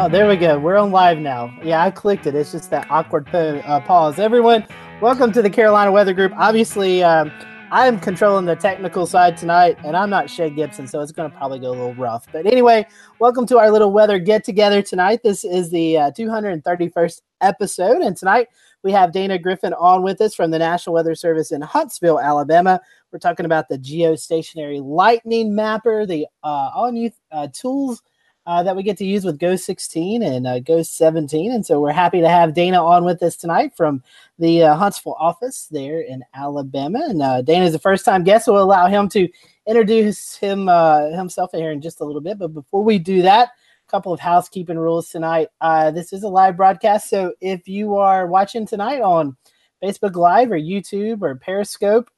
Oh, there we go. We're on live now. Yeah, I clicked it. It's just that awkward uh, pause. Everyone, welcome to the Carolina Weather Group. Obviously, um, I'm controlling the technical side tonight, and I'm not Shay Gibson, so it's going to probably go a little rough. But anyway, welcome to our little weather get together tonight. This is the uh, 231st episode, and tonight we have Dana Griffin on with us from the National Weather Service in Huntsville, Alabama. We're talking about the geostationary lightning mapper, the uh, all new uh, tools uh, that we get to use with GOES 16 and uh, GOES 17. And so we're happy to have Dana on with us tonight from the uh, Huntsville office there in Alabama. And uh, Dana is the first time guest. So we'll allow him to introduce him uh, himself here in just a little bit. But before we do that, a couple of housekeeping rules tonight. Uh, this is a live broadcast. So if you are watching tonight on Facebook Live or YouTube or Periscope,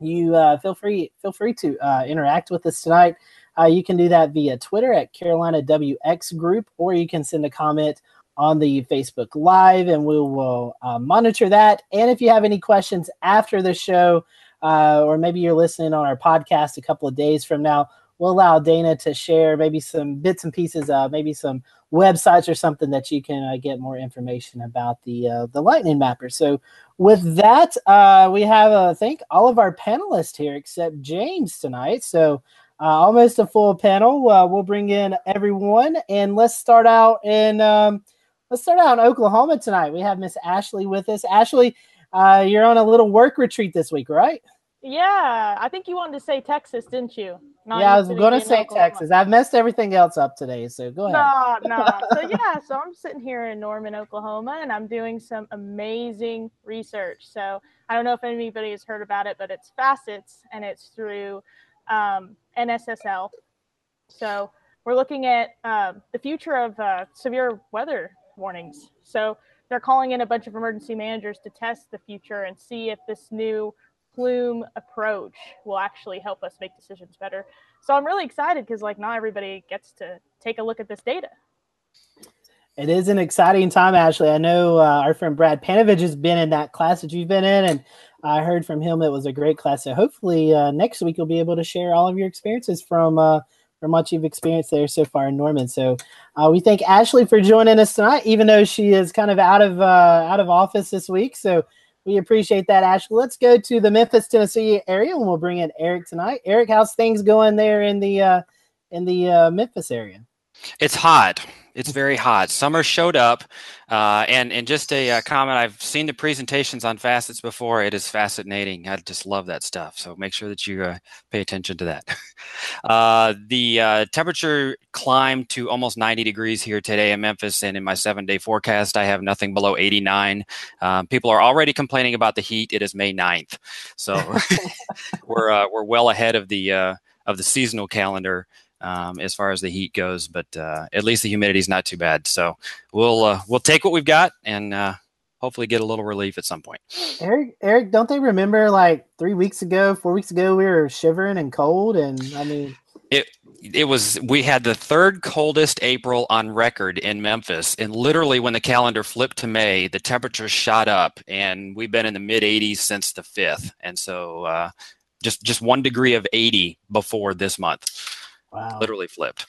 you uh, feel free feel free to interact with us tonight. Uh, you can do that via Twitter at Carolina WX Group, or you can send a comment on the Facebook Live, and we will uh, monitor that. And if you have any questions after the show, uh, or maybe you're listening on our podcast a couple of days from now, we'll allow Dana to share maybe some bits and pieces, uh, maybe some websites or something that you can uh, get more information about the uh, the Lightning Mapper. So with that, uh, we have uh, I think all of our panelists here except James tonight. So uh, almost a full panel. Uh, we'll bring in everyone, and let's start out in um, let's start out in Oklahoma tonight. We have Miss Ashley with us. Ashley, uh, you're on a little work retreat this week, right? Yeah, I think you wanted to say Texas, didn't you? Not yeah, I was going to say Oklahoma. Texas. I've messed everything else up today, so go ahead. No, no. so yeah, so I'm sitting here in Norman, Oklahoma, and I'm doing some amazing research. So I don't know if anybody has heard about it, but it's Facets, and it's through um, NSSL. So we're looking at uh, the future of uh, severe weather warnings. So they're calling in a bunch of emergency managers to test the future and see if this new plume approach will actually help us make decisions better. So I'm really excited because like not everybody gets to take a look at this data. It is an exciting time, Ashley. I know uh, our friend Brad Panovich has been in that class that you've been in, and I heard from him it was a great class. So hopefully uh, next week you'll be able to share all of your experiences from uh, from what you've experienced there so far in Norman. So uh, we thank Ashley for joining us tonight, even though she is kind of out of uh, out of office this week. So we appreciate that, Ashley. Let's go to the Memphis, Tennessee area, and we'll bring in Eric tonight. Eric, how's things going there in the uh, in the uh, Memphis area? It's hot. It's very hot. Summer showed up, uh, and and just a uh, comment. I've seen the presentations on facets before. It is fascinating. I just love that stuff. So make sure that you uh, pay attention to that. Uh, the uh, temperature climbed to almost 90 degrees here today in Memphis, and in my seven-day forecast, I have nothing below 89. Um, people are already complaining about the heat. It is May 9th, so we're uh, we're well ahead of the of the seasonal calendar um, as far as the heat goes, but uh, at least the humidity is not too bad. So we'll uh, we'll take what we've got and uh, hopefully get a little relief at some point. Eric, Eric, don't they remember like three weeks ago, four weeks ago, we were shivering and cold, and I mean, it it was we had the third coldest April on record in Memphis, and literally when the calendar flipped to May, the temperature shot up, and we've been in the mid 80s since the fifth, and so uh, just just one degree of 80 before this month. Wow. Literally flipped.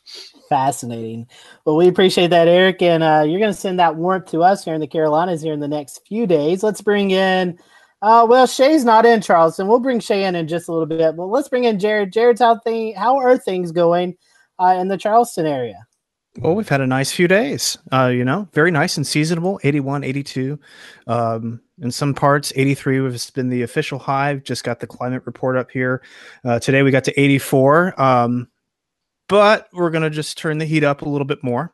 Fascinating. Well, we appreciate that, Eric. And uh, you're going to send that warmth to us here in the Carolinas here in the next few days. Let's bring in, uh, well, Shay's not in Charleston. We'll bring Shay in in just a little bit. But let's bring in Jared. Jared's how, thing, how are things going uh, in the Charleston area? Well, we've had a nice few days. Uh, you know, very nice and seasonable 81, 82. Um, in some parts, 83 has been the official high. Just got the climate report up here. Uh, today we got to 84. Um, but we're going to just turn the heat up a little bit more.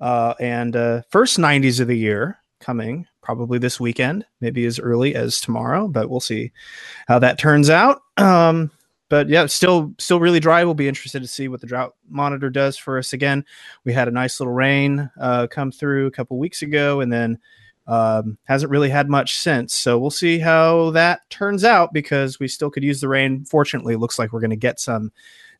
Uh, and uh, first 90s of the year coming probably this weekend, maybe as early as tomorrow, but we'll see how that turns out. Um, but yeah, still still really dry. We'll be interested to see what the drought monitor does for us again. We had a nice little rain uh, come through a couple weeks ago, and then um, hasn't really had much since. So we'll see how that turns out because we still could use the rain. Fortunately, looks like we're going to get some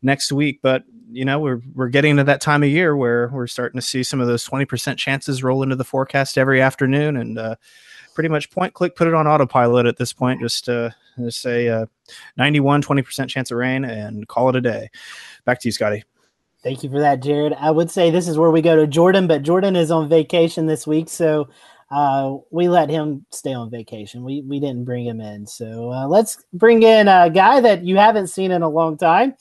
next week. But you know, we're we're getting to that time of year where we're starting to see some of those twenty percent chances roll into the forecast every afternoon, and uh, pretty much point click put it on autopilot at this point. Just uh, say uh, 91, 20 percent chance of rain, and call it a day. Back to you, Scotty. Thank you for that, Jared. I would say this is where we go to Jordan, but Jordan is on vacation this week, so uh, we let him stay on vacation. We we didn't bring him in, so uh, let's bring in a guy that you haven't seen in a long time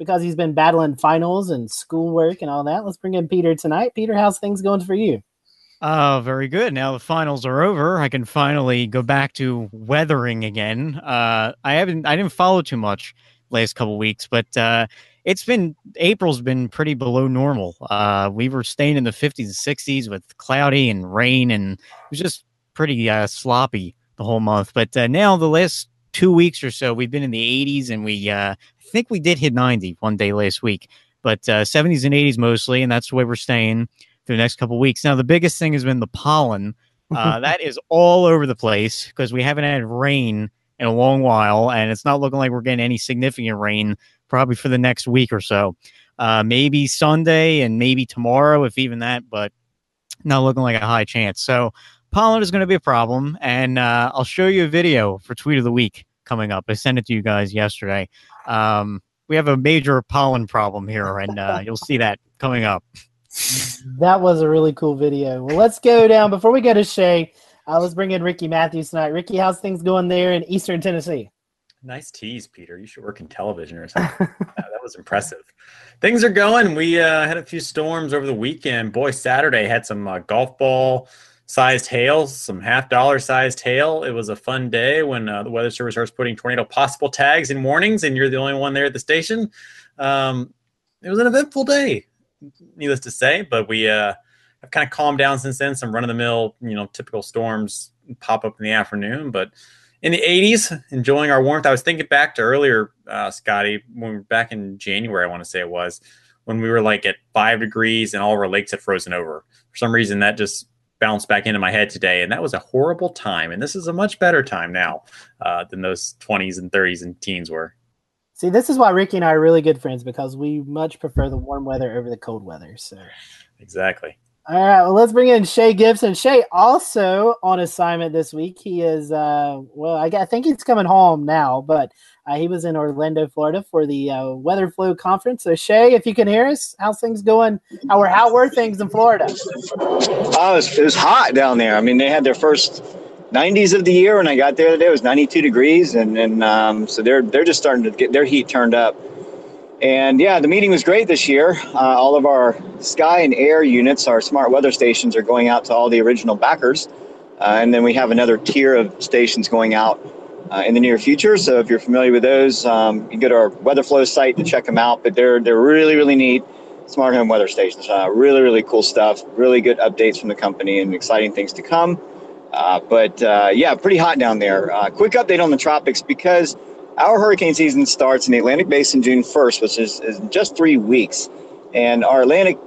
because he's been battling finals and schoolwork and all that. Let's bring in Peter tonight. Peter, how's things going for you? Oh, very good. Now the finals are over. I can finally go back to weathering again. Uh, I haven't, I didn't follow too much last couple weeks, but uh, it's been April's been pretty below normal. Uh, we were staying in the 50s and 60s with cloudy and rain, and it was just pretty uh, sloppy the whole month. But uh, now the last two weeks or so, we've been in the 80s, and we uh, think we did hit 90 one day last week, but uh, 70s and 80s mostly, and that's where we're staying through the next couple weeks. Now the biggest thing has been the pollen. Uh, that is all over the place because we haven't had rain in a long while, and it's not looking like we're getting any significant rain probably for the next week or so. Uh, maybe Sunday and maybe tomorrow, if even that, but not looking like a high chance. So pollen is going to be a problem, and uh, I'll show you a video for tweet of the week coming up. I sent it to you guys yesterday. Um, we have a major pollen problem here, and uh, you'll see that coming up. That was a really cool video. Well, let's go down before we go to Shay. Uh, let's bring in Ricky Matthews tonight. Ricky, how's things going there in Eastern Tennessee? Nice tease, Peter. You should work in television or something. that was impressive. Things are going. We uh, had a few storms over the weekend. Boy, Saturday had some uh, golf ball sized hail, some half dollar sized hail. It was a fun day when uh, the Weather Service starts putting tornado possible tags and warnings, and you're the only one there at the station. Um, it was an eventful day, needless to say, but we uh, have kind of calmed down since then. Some run of the mill, you know, typical storms pop up in the afternoon, but in the 80s, enjoying our warmth. I was thinking back to earlier, uh, Scotty, when we were back in January, I want to say it was, when we were like at five degrees and all of our lakes had frozen over. For some reason, that just bounced back into my head today. And that was a horrible time. And this is a much better time now uh, than those 20s and 30s and teens were. See, this is why Ricky and I are really good friends because we much prefer the warm weather over the cold weather. So, exactly. All right, well, let's bring in Shay Gibson. Shay also on assignment this week. He is, uh, well, I, I think he's coming home now, but uh, he was in Orlando, Florida for the uh, WeatherFlow Conference. So, Shay, if you can hear us, how's things going? How were, how were things in Florida? Oh, it was, it was hot down there. I mean, they had their first 90s of the year when I got there today. It was 92 degrees, and, and um, so they're they're just starting to get their heat turned up. And yeah, the meeting was great this year. Uh, all of our sky and air units, our smart weather stations, are going out to all the original backers. Uh, and then we have another tier of stations going out uh, in the near future. So if you're familiar with those, um, you go to our WeatherFlow site to check them out. But they're they're really really neat smart home weather stations. Uh, really really cool stuff. Really good updates from the company and exciting things to come. Uh, but uh, yeah, pretty hot down there. Quick update on the tropics because our hurricane season starts in the Atlantic Basin June 1st, which is, is just three weeks. And our Atlantic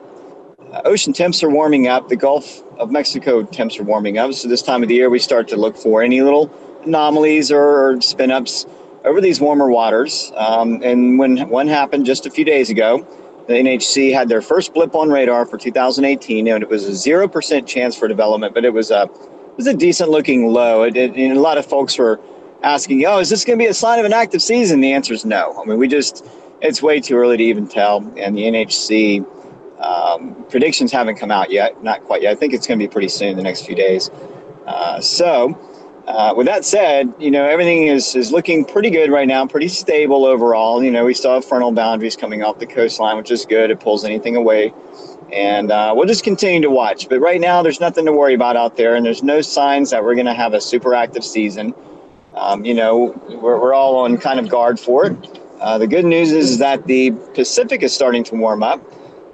uh, ocean temps are warming up. The Gulf of Mexico temps are warming up. So this time of the year, we start to look for any little anomalies or, spin ups over these warmer waters. Um, and when one happened just a few days ago, the NHC had their first blip on radar for 2018, and it was a 0% chance for development, but it was a, it was a decent looking low. It, it, and a lot of folks were asking, oh, is this going to be a sign of an active season? The answer is no. I mean, we just, it's way too early to even tell. And the NHC um, predictions haven't come out yet, not quite yet. I think it's going to be pretty soon, the next few days. Uh, so, uh, with that said, you know, everything is, is looking pretty good right now, pretty stable overall. You know, we still have frontal boundaries coming off the coastline, which is good. It pulls anything away. And uh, we'll just continue to watch. But right now, there's nothing to worry about out there, and there's no signs that we're going to have a super active season um, you know, we're, we're all on kind of guard for it. Uh, the good news is that the Pacific is starting to warm up.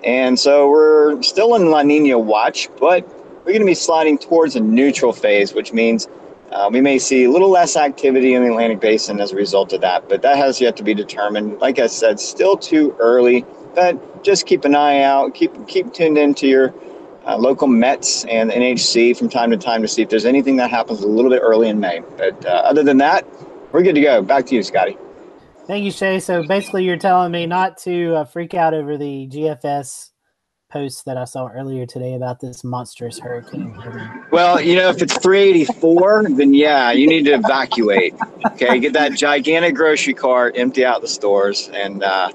And so we're still in La Nina watch, but we're going to be sliding towards a neutral phase, which means uh, we may see a little less activity in the Atlantic Basin as a result of that. But that has yet to be determined. Like I said, still too early, but just keep an eye out. Keep keep tuned into your uh, local Mets and NHC from time to time to see if there's anything that happens a little bit early in May. But uh, other than that, we're good to go. Back to you, Scotty. Thank you, Shay. So basically, you're telling me not to uh, freak out over the GFS post that I saw earlier today about this monstrous hurricane. Well, you know, if it's 384, then yeah, you need to evacuate. Okay, get that gigantic grocery cart, empty out the stores, and uh,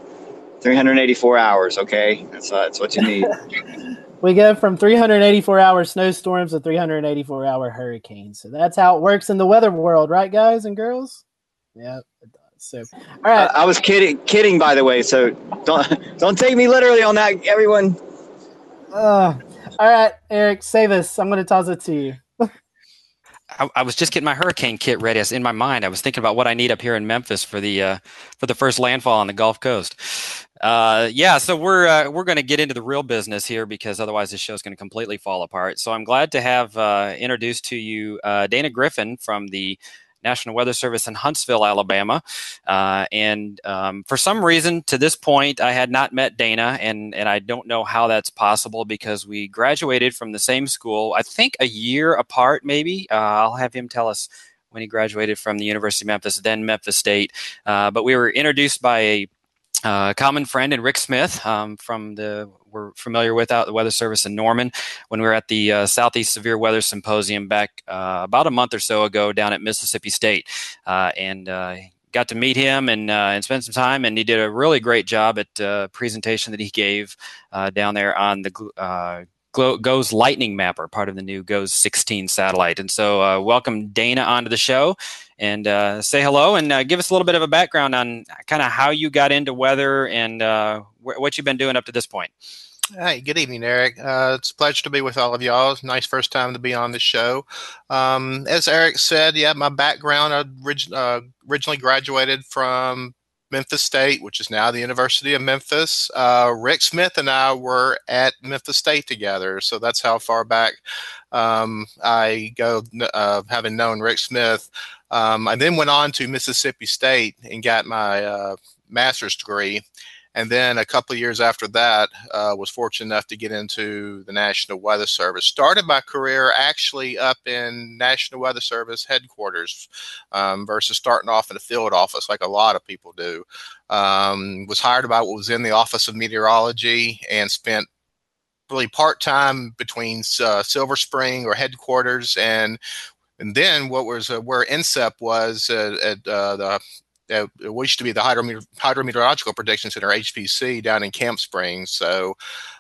384 hours. Okay, that's uh, that's what you need. we go from 384 hour snowstorms to 384 hour hurricanes. So that's how it works in the weather world, right, guys and girls? Yeah, it does. So, all right. I, I was kidding, kidding, by the way. So don't don't take me literally on that, everyone. Uh, all right, Eric, save us. I'm going to toss it to you. I, I, was just getting my hurricane kit ready. As in my mind. I was thinking about what I need up here in Memphis for the uh, for the first landfall on the Gulf Coast. Uh, yeah, so we're uh, we're going to get into the real business here because otherwise this show is going to completely fall apart. So I'm glad to have uh, introduced to you uh, Dana Griffin from the National Weather Service in Huntsville, Alabama. Uh, and um, for some reason, to this point, I had not met Dana, and, and I don't know how that's possible because we graduated from the same school, I think a year apart, maybe. Uh, I'll have him tell us when he graduated from the University of Memphis, then Memphis State. Uh, but we were introduced by a uh, common friend and Rick Smith um, from the we're familiar with out the Weather Service in Norman when we were at the uh, Southeast Severe Weather Symposium back uh, about a month or so ago down at Mississippi State, uh, and uh, got to meet him and and spend some time. And he did a really great job at uh, presentation that he gave down there on the GOES Lightning Mapper, part of the new GOES 16 satellite. And so, uh, welcome Dana onto the show and uh, say hello and uh, give us a little bit of a background on kind of how you got into weather and wh- what you've been doing up to this point. Hey, good evening, Eric. Uh, it's a pleasure to be with all of y'all. It's nice first time to be on the show. Um, as Eric said, yeah, my background, I orig- uh, originally graduated from Memphis State, which is now the University of Memphis. Uh, Rick Smith and I were at Memphis State together, so that's how far back um, I go, uh, having known Rick Smith. Um, I then went on to Mississippi State and got my uh, master's degree and then a couple of years after that, uh, was fortunate enough to get into the National Weather Service. Started my career actually up in National Weather Service headquarters um, versus starting off in a field office like a lot of people do. Um, was hired about what was in the Office of Meteorology and spent really part time between uh, Silver Spring or headquarters and and then what was uh, where NCEP was uh, at uh, the uh, it used to be the hydrometer- hydrometeorological prediction center hpc down in camp springs. So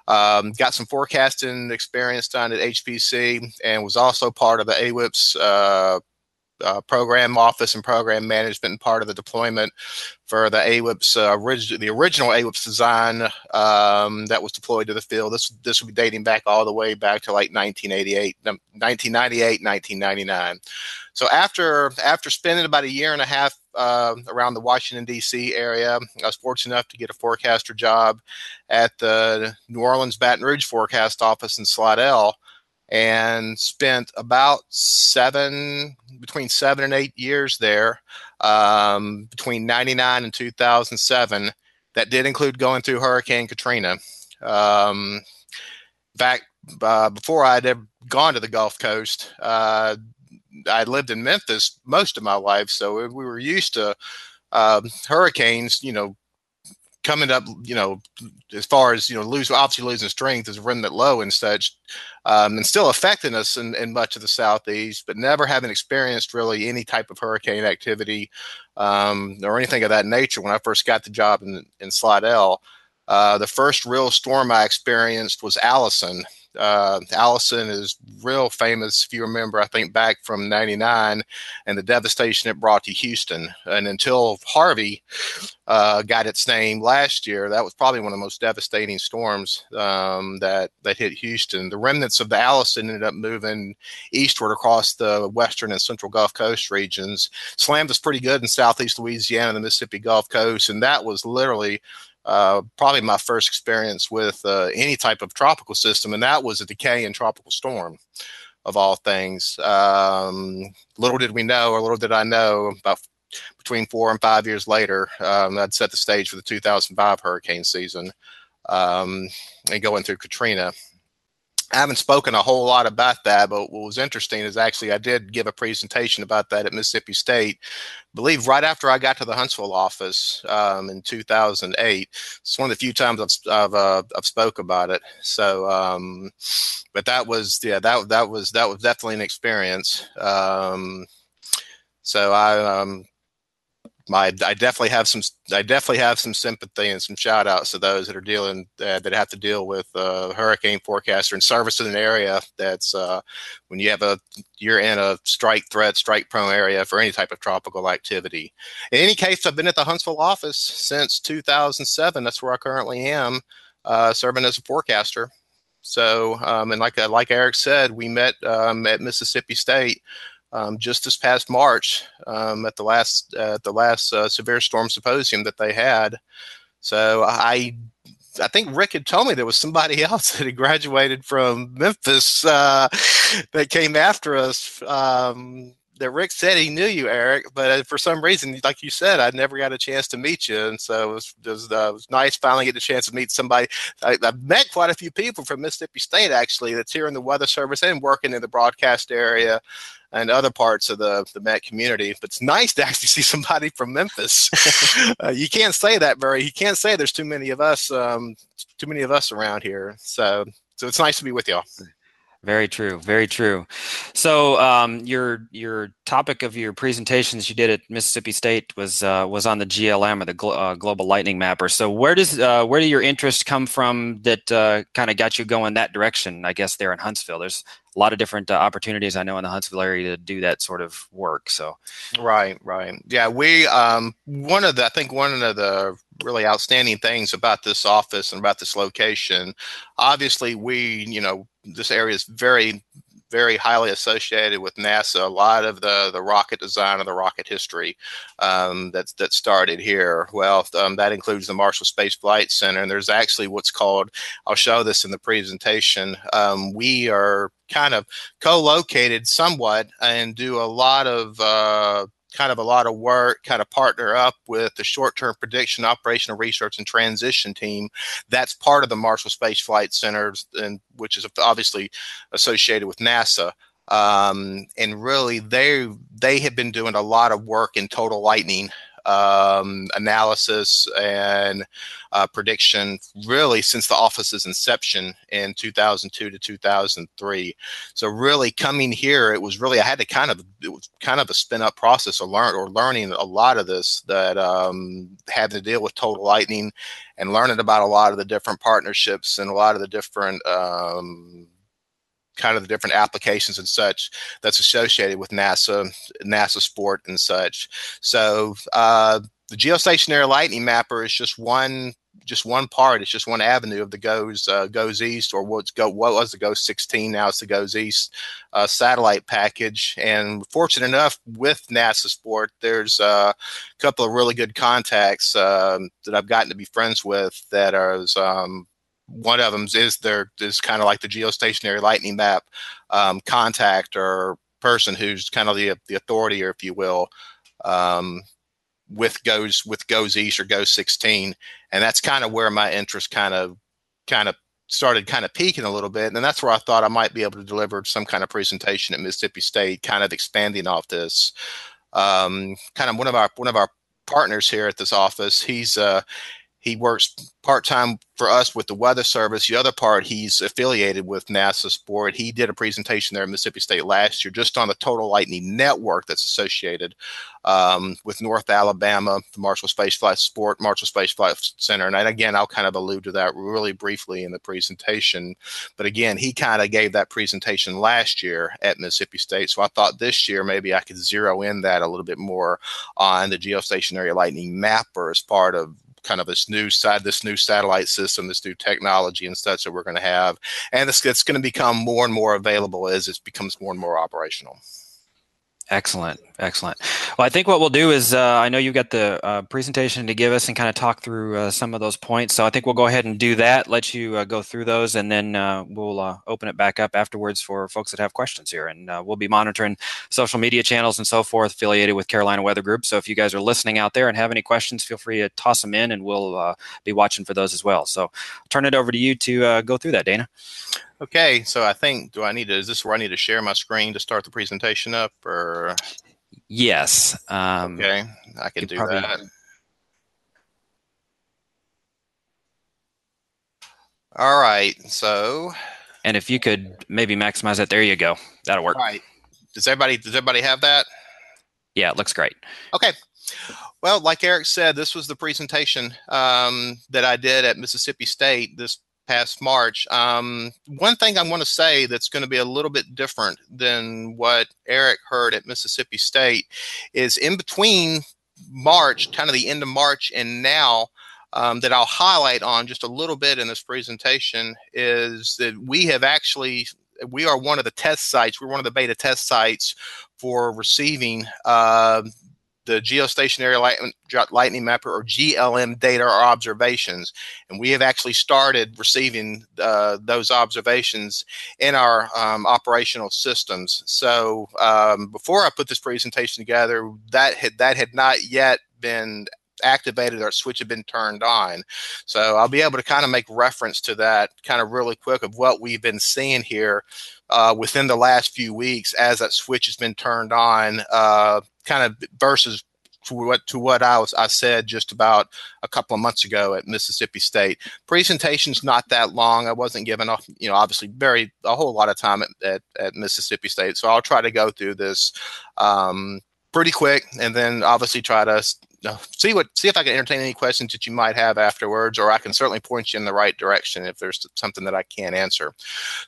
um, got some forecasting experience down at hpc and was also part of the awips uh, uh, program office and program management and part of the deployment for the AWIPS uh, orig- the original AWIPS design um, that was deployed to the field. This this would be dating back all the way back to like 1988, 1998, 1999. So after after spending about a year and a half uh, around the Washington D.C. area, I was fortunate enough to get a forecaster job at the New Orleans Baton Rouge forecast office in Slidell and spent about seven between seven and eight years there um, between 99 and 2007 that did include going through hurricane katrina. Um, back uh, before i'd ever gone to the gulf coast uh, i lived in memphis most of my life so we were used to uh, hurricanes you know coming up, you know, as far as you know, lose obviously losing strength as remnant low and such, um, and still affecting us in, in, much of the southeast, but never having experienced really any type of hurricane activity um, or anything of that nature. When I first got the job in in Slidell, uh, the first real storm I experienced was Allison, uh, Allison is real famous, if you remember, I think back from 99 and the devastation it brought to Houston. And until Harvey uh, got its name last year, that was probably one of the most devastating storms um, that, that hit Houston. The remnants of the Allison ended up moving eastward across the western and central Gulf Coast regions. Slammed us pretty good in southeast Louisiana and the Mississippi Gulf Coast. And that was literally uh, probably my first experience with uh, any type of tropical system, and that was a decaying tropical storm of all things. Um, little did we know, or little did I know, about between four and five years later, um, I'd set the stage for the 2005 hurricane season um, and going through Katrina. I haven't spoken a whole lot about that, but what was interesting is actually I did give a presentation about that at Mississippi State. I believe right after I got to the Huntsville office um, in 2008. It's one of the few times I've I've, uh, I've spoke about it. So, um, but that was yeah that that was that was definitely an experience. Um, so I um, my I definitely have some I definitely have some sympathy and some shout outs to those that are dealing uh, that have to deal with uh, hurricane forecaster and service in an area that's uh, when you have a you're in a strike threat strike prone area for any type of tropical activity. In any case, I've been at the Huntsville office since 2007. That's where I currently am, uh, serving as a forecaster. So, um, and like like Eric said, we met um, at Mississippi State um, just this past March um, at the last uh, the last uh, severe storm symposium that they had. So I I think Rick had told me there was somebody else that had graduated from Memphis uh, that came after us. Um, that Rick said he knew you, Eric, but uh, for some reason, like you said, I never got a chance to meet you, and so it was, it was, uh, it was nice finally get the chance to meet somebody. I, have met quite a few people from Mississippi State actually that's here in the Weather Service and working in the broadcast area and other parts of the the Met community. But it's nice to actually see somebody from Memphis. uh, you can't say that very. You can't say there's too many of us. Um, too many of us around here. So so it's nice to be with y'all. Very true. Very true. So um, your your topic of your presentations you did at Mississippi State was uh, was on the GLM or the Glo- uh, Global Lightning Mapper. So where does uh, where do your interest come from that uh, kind of got you going that direction? I guess there in Huntsville, there's a lot of different uh, opportunities I know in the Huntsville area to do that sort of work. So right, right, yeah. We um, one of the I think one of the really outstanding things about this office and about this location. Obviously, we you know this area is very very highly associated with NASA. A lot of the the rocket design and the rocket history um, that that started here. Well, um, that includes the Marshall Space Flight Center, and there's actually what's called. I'll show this in the presentation. Um, we are kind of co-located somewhat and do a lot of uh, kind of a lot of work, kind of partner up with the short term prediction, operational research, and transition team. That's part of the Marshall Space Flight Center, and which is obviously associated with NASA. Um, and really, they they have been doing a lot of work in total lightning um, analysis and uh, prediction really since the office's inception in 2002 to 2003. So really coming here, it was really I had to kind of it was kind of a spin up process or learn or learning a lot of this that um, having to deal with total lightning and learning about a lot of the different partnerships and a lot of the different um, kind of the different applications and such that's associated with NASA, NASA sport and such. So uh, the geostationary lightning mapper is just one just one part. It's just one avenue of the goes uh, goes east, or what's go what was the GOES 16 now it's the goes east uh, satellite package. And fortunate enough with NASA Sport, there's uh, a couple of really good contacts um, that I've gotten to be friends with that are um, one of them is there is kind of like the geostationary lightning map um, contact or person who's kind of the the authority, or if you will, um, with goes with goes east or goes 16, and that's kind of where my interest kind of kind of started kind of peaking a little bit, and that's where I thought I might be able to deliver some kind of presentation at Mississippi State, kind of expanding off this. Um, kind of one of our one of our partners here at this office, he's uh, he works part time for us with the Weather Service. The other part, he's affiliated with NASA Sport. He did a presentation there at Mississippi State last year just on the Total Lightning Network that's associated um, with North Alabama, the Marshall Space Flight Sport, Marshall Space Flight Center. And again, I'll kind of allude to that really briefly in the presentation. But again, he kind of gave that presentation last year at Mississippi State. So I thought this year maybe I could zero in that a little bit more on the geostationary lightning mapper as part of kind of this new side, this new satellite system, this new technology and such that we're going to have, and it's, it's going to become more and more available as it becomes more and more operational. Excellent, excellent. Well, I think what we'll do is uh, I know you've got the uh, presentation to give us and kind of talk through uh, some of those points. So I think we'll go ahead and do that. Let you uh, go through those, and then uh, we'll uh, open it back up afterwards for folks that have questions here. And we'll be monitoring social media channels and so forth affiliated with Carolina Weather Group. So if you guys are listening out there and have any questions, feel free to toss them in, and we'll be watching for those as well. So I'll turn it over to you to go through that, Dana. Okay, so I think do I need to? Is this where I need to share my screen to start the presentation up, or? Yes. Um, okay, I can do probably... that. All right, so. And if you could maybe maximize that, there you go. That'll work. All right. Does everybody does everybody have that? Yeah, it looks great. Okay. Well, like Eric said, this was the presentation um, that I did at Mississippi State this past March. Um, one thing I want to say that's going to be a little bit different than what Eric heard at Mississippi State is in between March, kind of the end of March, and now. Um, that I'll highlight on just a little bit in this presentation is that we have actually we are one of the test sites. We're one of the beta test sites for receiving uh, the geostationary lightning mapper or GLM data or observations. And we have actually started receiving uh, those observations in our um, operational systems. So um, before I put this presentation together, that had, that had not yet been activated or switch had been turned on. So I'll be able to kind of make reference to that kind of really quick of what we've been seeing here uh, within the last few weeks as that switch has been turned on, uh, kind of versus to what to what I was I said just about a couple of months ago at Mississippi State. Presentation's not that long. I wasn't given a you know obviously very a whole lot of time at, at, at Mississippi State, so I'll try to go through this um, pretty quick, and then obviously try to see what see if I can entertain any questions that you might have afterwards, or I can certainly point you in the right direction if there's something that I can't answer.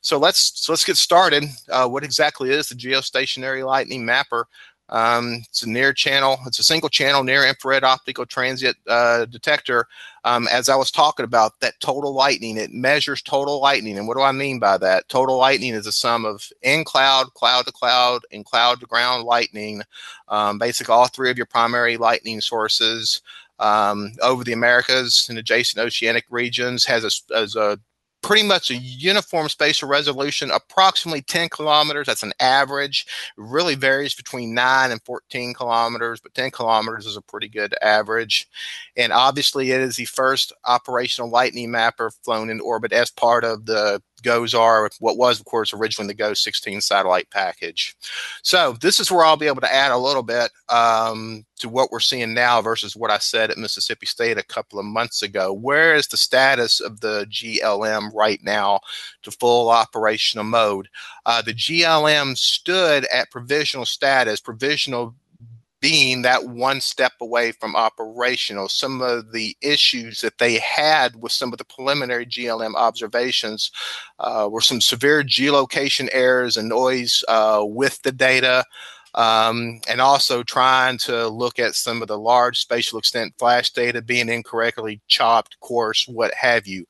So let's so let's get started. Uh, what exactly is the geostationary lightning mapper? Um, it's a near channel, it's a single channel near infrared optical transient uh, detector. Um, as I was talking about, that total lightning, it measures total lightning. And what do I mean by that? Total lightning is a sum of in cloud, cloud to cloud, and cloud to ground lightning. Um, basically, all three of your primary lightning sources. Um, over the Americas and adjacent oceanic regions has a, as a pretty much a uniform spatial resolution, approximately 10 kilometers. That's an average. It really varies between 9 and 14 kilometers, but 10 kilometers is a pretty good average. And obviously, it is the first operational lightning mapper flown in orbit as part of the GOES-R, what was, of course, originally the GOES 16 satellite package. So this is where I'll be able to add a little bit um, to what we're seeing now versus what I said at Mississippi State a couple of months ago. Where is the status of the GLM right now to full operational mode? Uh, the GLM stood at provisional status, provisional being that one step away from operational. Some of the issues that they had with some of the preliminary GLM observations uh, were some severe geolocation errors and noise uh, with the data. Um, and also trying to look at some of the large spatial extent flash data being incorrectly chopped, coarse, what have you.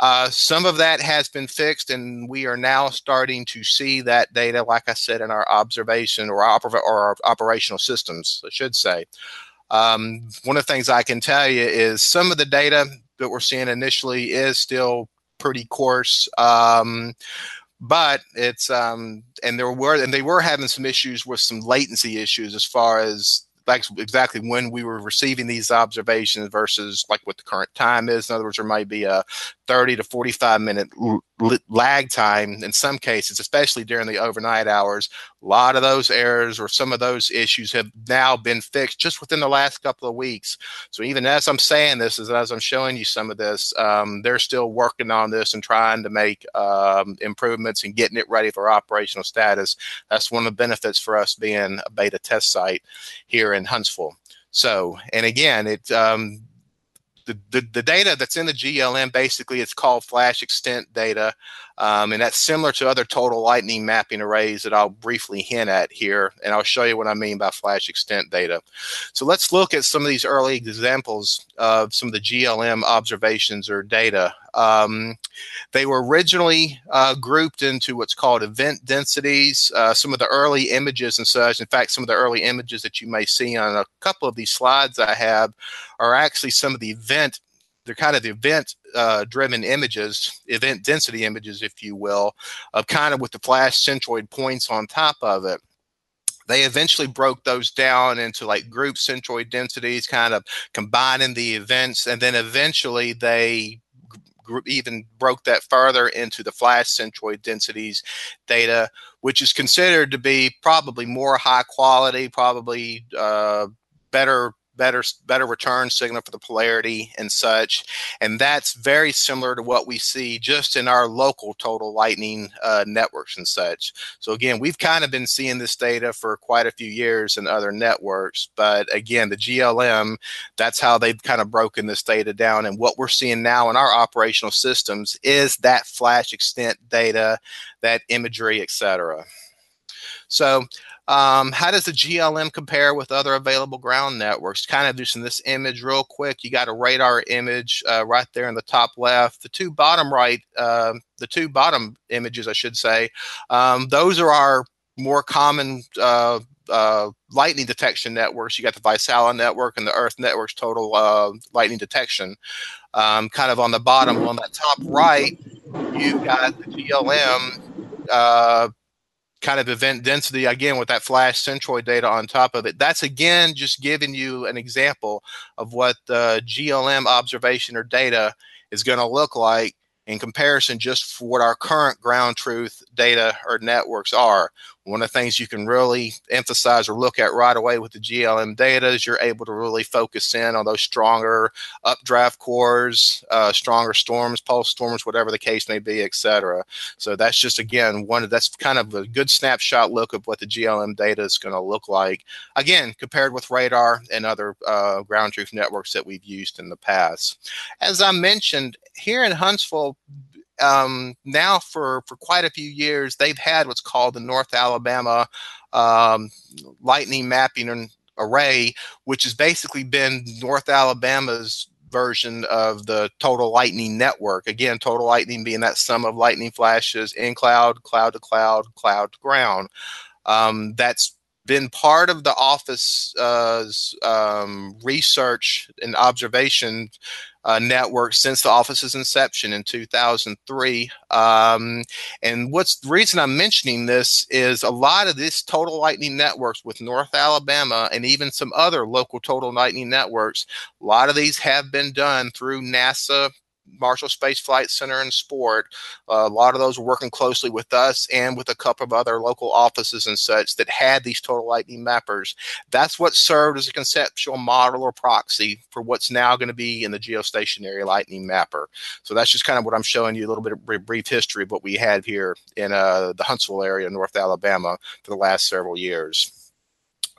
Uh, some of that has been fixed, and we are now starting to see that data, like I said, in our observation or, or our operational systems, I should say. Um, one of the things I can tell you is some of the data that we're seeing initially is still pretty coarse. Um, but it's um, and there were and they were having some issues with some latency issues as far as exactly when we were receiving these observations versus like what the current time is. In other words, there might be a 30 to 45 minute lag time in some cases, especially during the overnight hours. A lot of those errors or some of those issues have now been fixed just within the last couple of weeks. So even as I'm saying this, as, I'm showing you some of this, um, they're still working on this and trying to make um, improvements and getting it ready for operational status. That's one of the benefits for us being a beta test site here in Huntsville. So, and again, it um, the, the, data that's in the GLM basically it's called flash extent data, um, and that's similar to other total lightning mapping arrays that I'll briefly hint at here, and I'll show you what I mean by flash extent data. So let's look at some of these early examples of some of the GLM observations or data. Um, they were originally uh, grouped into what's called event densities. Uh, some of the early images and such, in fact, some of the early images that you may see on a couple of these slides I have are actually some of the event they're kind of the event uh, driven images, event density images, if you will, of kind of with the flash centroid points on top of it. They eventually broke those down into like group centroid densities, kind of combining the events, and then eventually they even broke that further into the flash centroid densities data, which is considered to be probably more high quality, probably uh, better better better return signal for the polarity and such. And that's very similar to what we see just in our local total lightning uh, networks and such. So again, we've kind of been seeing this data for quite a few years in other networks, but again, the GLM, that's how they've kind of broken this data down. And what we're seeing now in our operational systems is that flash extent data, that imagery, etc. So um, how does the GLM compare with other available ground networks? Kind of using this image real quick. You got a radar image uh, right there in the top left. The two bottom right, uh, the two bottom images, I should say, um, those are our more common uh, uh, lightning detection networks. You got the Vaisala network and the Earth network's total uh, lightning detection. Um, kind of on the bottom, on that top right, you got the GLM uh, kind of event density again with that flash centroid data on top of it. That's again just giving you an example of what the GLM observation or data is going to look like in comparison just for what our current ground truth data or networks are. One of the things you can really emphasize or look at right away with the GLM data is you're able to really focus in on those stronger updraft cores, uh, stronger storms, pulse storms, whatever the case may be, etc. So that's just again one of that's kind of a good snapshot look of what the GLM data is going to look like. Again, compared with radar and other uh, ground truth networks that we've used in the past. As I mentioned, here in Huntsville, um, now for for quite a few years they've had what's called the North Alabama um, Lightning Mapping Array, which has basically been North Alabama's version of the total lightning network. Again, total lightning being that sum of lightning flashes in cloud, cloud to cloud, cloud to ground. Um, that's been part of the office's um, research and observation uh, network since the office's inception in 2003. Um, and what's the reason I'm mentioning this is a lot of this total lightning networks with North Alabama and even some other local total lightning networks, a lot of these have been done through NASA Marshall Space Flight Center and Sport. Uh, a lot of those were working closely with us and with a couple of other local offices and such that had these total lightning mappers. That's what served as a conceptual model or proxy for what's now going to be in the geostationary lightning mapper. So that's just kind of what I'm showing you a little bit of brief history of what we had here in uh, the Huntsville area, North Alabama, for the last several years.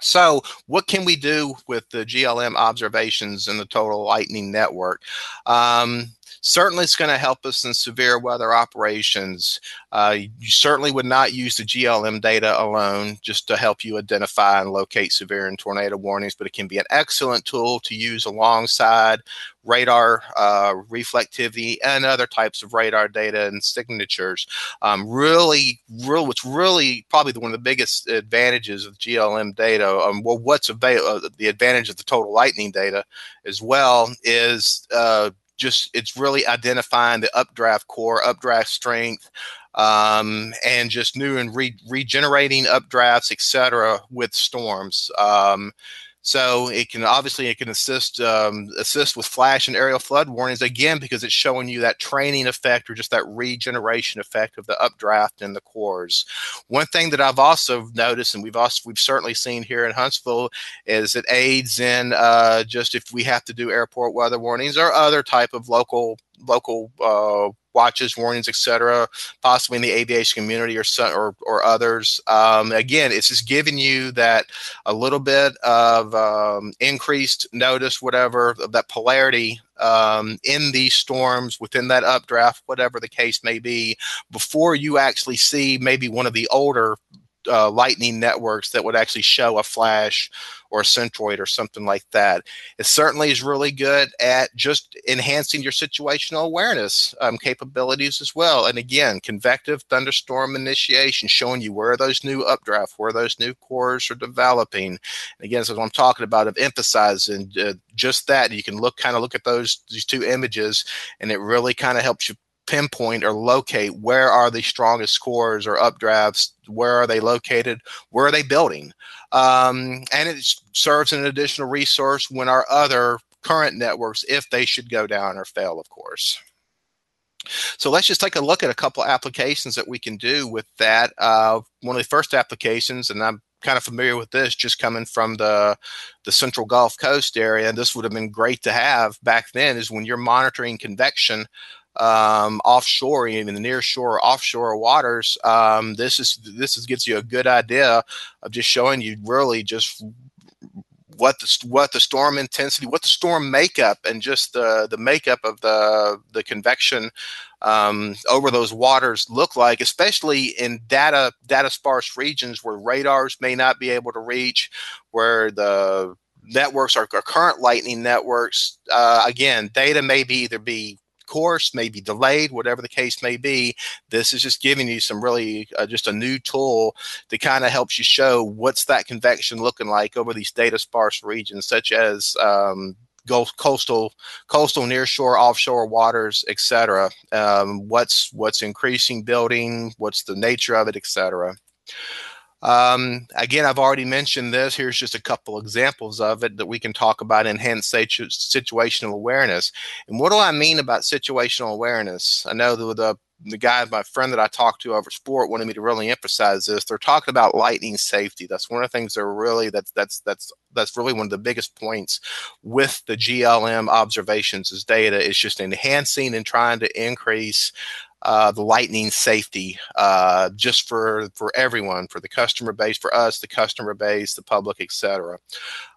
So, what can we do with the GLM observations in the total lightning network? Um, Certainly, it's going to help us in severe weather operations. Uh, you certainly would not use the GLM data alone just to help you identify and locate severe and tornado warnings, but it can be an excellent tool to use alongside radar uh, reflectivity and other types of radar data and signatures. Um, really, real, what's really probably one of the biggest advantages of GLM data, um, well, what's available, uh, the advantage of the total lightning data as well is uh, just it's really identifying the updraft core, updraft strength, um, and just new and re- regenerating updrafts, etc. with storms. Um, so it can obviously it can assist um, assist with flash and aerial flood warnings again because it's showing you that training effect or just that regeneration effect of the updraft in the cores. One thing that I've also noticed and we've also we've certainly seen here in Huntsville is it aids in uh, just if we have to do airport weather warnings or other type of local local uh, watches, warnings, etc., possibly in the aviation community or some, or, or others. Um, again, it's just giving you that a little bit of um, increased notice, whatever, of that polarity um, in these storms within that updraft, whatever the case may be, before you actually see maybe one of the older uh, lightning networks that would actually show a flash or a centroid or something like that. It certainly is really good at just enhancing your situational awareness um, capabilities as well. And again, convective thunderstorm initiation, showing you where those new updraft, where those new cores are developing. And again, so what I'm talking about of emphasizing uh, just that. You can look kind of look at those these two images, and it really kind of helps you pinpoint or locate where are the strongest cores or updrafts where are they located where are they building um, and it serves an additional resource when our other current networks if they should go down or fail of course so let's just take a look at a couple applications that we can do with that. Uh, one of the first applications, and I'm kind of familiar with this just coming from the the central Gulf Coast area. And this would have been great to have back then is when you're monitoring convection um, offshore, even the near shore, offshore waters. Um, this is this is, gives you a good idea of just showing you really just what the what the storm intensity, what the storm makeup, and just the the makeup of the the convection um, over those waters look like, especially in data data sparse regions where radars may not be able to reach, where the networks are, current lightning networks. Uh, again, data may be either be course, may be delayed, whatever the case may be. This is just giving you some really uh, just a new tool that kind of helps you show what's that convection looking like over these data sparse regions, such as um, coastal, coastal, nearshore, offshore waters, etc. Um, what's what's increasing building? What's the nature of it, etc. Um, again, I've already mentioned this. Here's just a couple examples of it that we can talk about enhanced situ- situational awareness. And what do I mean about situational awareness? I know the, the the guy, my friend that I talked to over sport, wanted me to really emphasize this. They're talking about lightning safety. That's one of the things they're really that's that's that's that's really one of the biggest points with the GLM observations as data is just enhancing and trying to increase uh, the lightning safety uh, just for for everyone for the customer base for us the customer base the public etc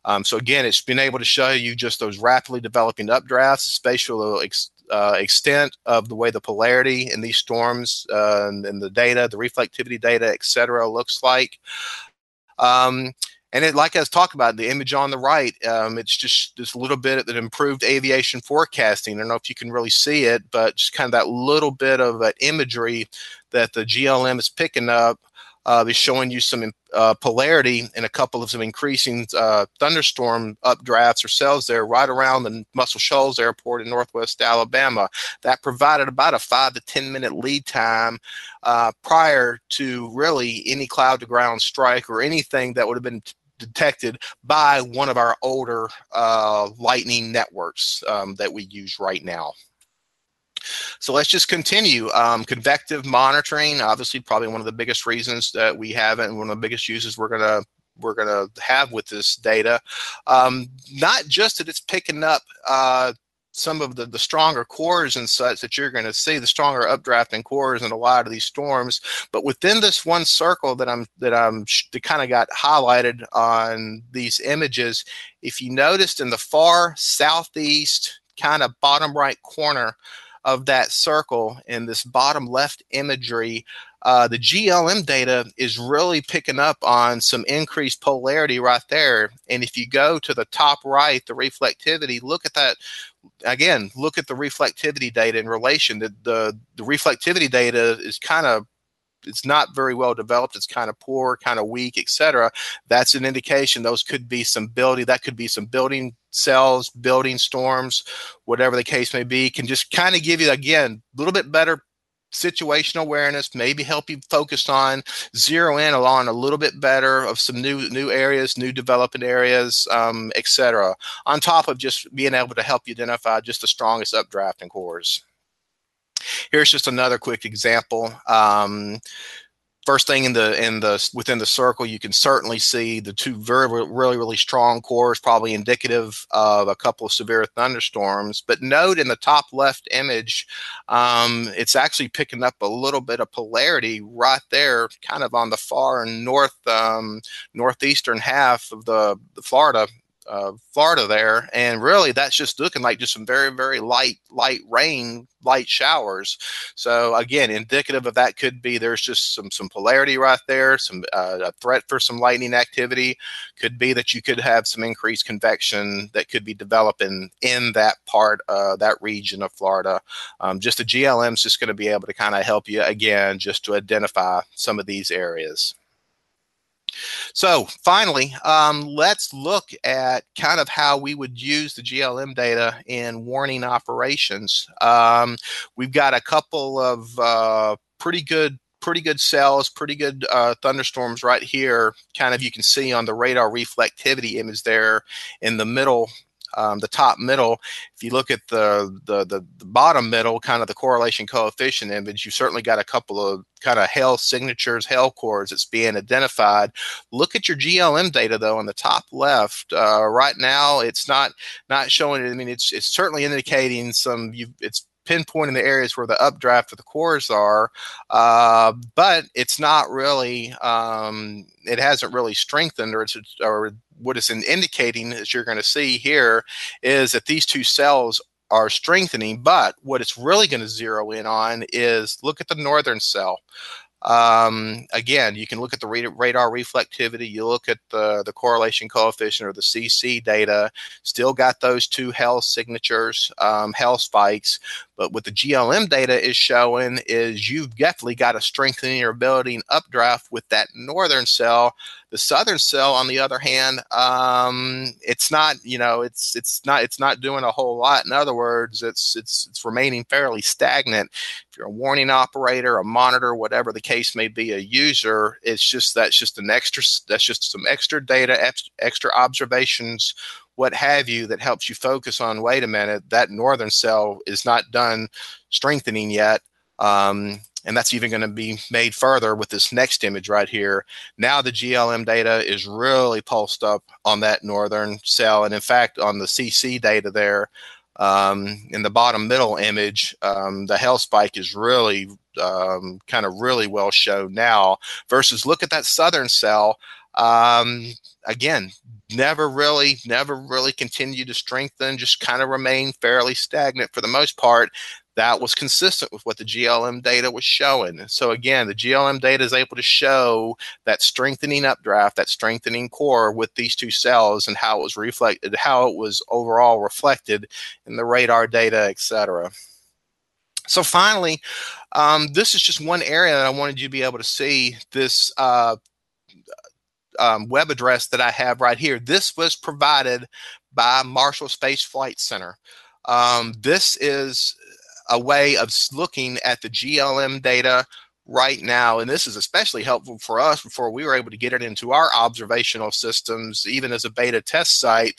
um, so again it's been able to show you just those rapidly developing updrafts the spatial ex- uh, extent of the way the polarity in these storms uh, and, and, the data the reflectivity data etc looks like. Um, and it, like I was talking about, the image on the right, um, it's just this little bit that improved aviation forecasting. I don't know if you can really see it, but just kind of that little bit of imagery that the GLM is picking up uh, is showing you some uh, polarity and a couple of some increasing uh, thunderstorm updrafts or cells there right around the Muscle Shoals Airport in Northwest Alabama. That provided about a five to 10 minute lead time uh, prior to really any cloud to ground strike or anything that would have been detected by one of our older uh, lightning networks um, that we use right now. So let's just continue. Um, convective monitoring, obviously, probably one of the biggest reasons that we have it, and one of the biggest uses we're going to we're going to have with this data. Um, not just that it's picking up uh, some of the, the stronger cores and such that you're going to see the stronger updrafting cores in a lot of these storms. But within this one circle that i'm that i'm that kind of got highlighted on these images if you noticed in the far southeast kind of bottom right corner of that circle in this bottom left imagery uh, the GLM data is really picking up on some increased polarity right there. And if you go to the top right, the reflectivity, look at that again, look at the reflectivity data in relation. The the, the reflectivity data is kind of it's not very well developed. It's kind of poor, kind of weak, etc. That's an indication those could be some building. That could be some building cells, building storms, whatever the case may be. Can just kind of give you again a little bit better situational awareness maybe help you focus on zero in on a little bit better of some new new areas new development areas um, etc on top of just being able to help you identify just the strongest updrafting cores. Here's just another quick example. Um, first thing in the in the within the circle you can certainly see the two very really really strong cores probably indicative of a couple of severe thunderstorms. But note in the top left image um, it's actually picking up a little bit of polarity right there kind of on the far north um, northeastern half of the, the florida uh, Florida there, and really that's just looking like just some very very light light rain, light showers. So again, indicative of that could be there's just some some polarity right there, some uh, a threat for some lightning activity. Could be that you could have some increased convection that could be developing in that part uh, that region of Florida. Um, just the GLM is just going to be able to kind of help you again just to identify some of these areas. So finally, um, let's look at kind of how we would use the GLM data in warning operations. Um, we've got a couple of uh, pretty good pretty good cells, pretty good uh, thunderstorms right here. Kind of you can see on the radar reflectivity image there in the middle um, the top middle. If you look at the, the, the the bottom middle, kind of the correlation coefficient image, you've certainly got a couple of kind of hail signatures, hail cores that's being identified. Look at your GLM data though on the top left. Uh, right now, it's not not showing it. I mean, it's it's certainly indicating some. You, it's pinpointing the areas where the updraft of the cores are, uh, but it's not really. Um, it hasn't really strengthened, or it's or what it's indicating, as you're going to see here, is that these two cells are strengthening. But what it's really going to zero in on is look at the northern cell. Um, again, you can look at the radar reflectivity. You look at the, the correlation coefficient or the CC data. Still got those two hail signatures, um, hail spikes. But what the GLM data is showing is you've definitely got to strengthen your ability and updraft with that northern cell. The southern cell, on the other hand, um, it's not. You know, it's it's not it's not doing a whole lot. In other words, it's it's it's remaining fairly stagnant. If you're a warning operator, a monitor, whatever the case may be, a user, it's just that's just an extra. That's just some extra data, extra observations what have you that helps you focus on wait a minute that northern cell is not done strengthening yet um, and that's even going to be made further with this next image right here. Now the glm data is really pulsed up on that northern cell and in fact on the cc data there um, in the bottom middle image um, the hail spike is really um, kind of really well shown now versus look at that southern cell. Um, again, never really, never really continued to strengthen, just kind of remained fairly stagnant for the most part. That was consistent with what the GLM data was showing. So again, the GLM data is able to show that strengthening updraft, that strengthening core with these two cells and how it was reflected, how it was overall reflected in the radar data, etc. So finally, um, this is just one area that I wanted you to be able to see this uh, um, web address that I have right here. This was provided by Marshall Space Flight Center. Um, this is a way of looking at the GLM data right now, and this is especially helpful for us before we were able to get it into our observational systems, even as a beta test site.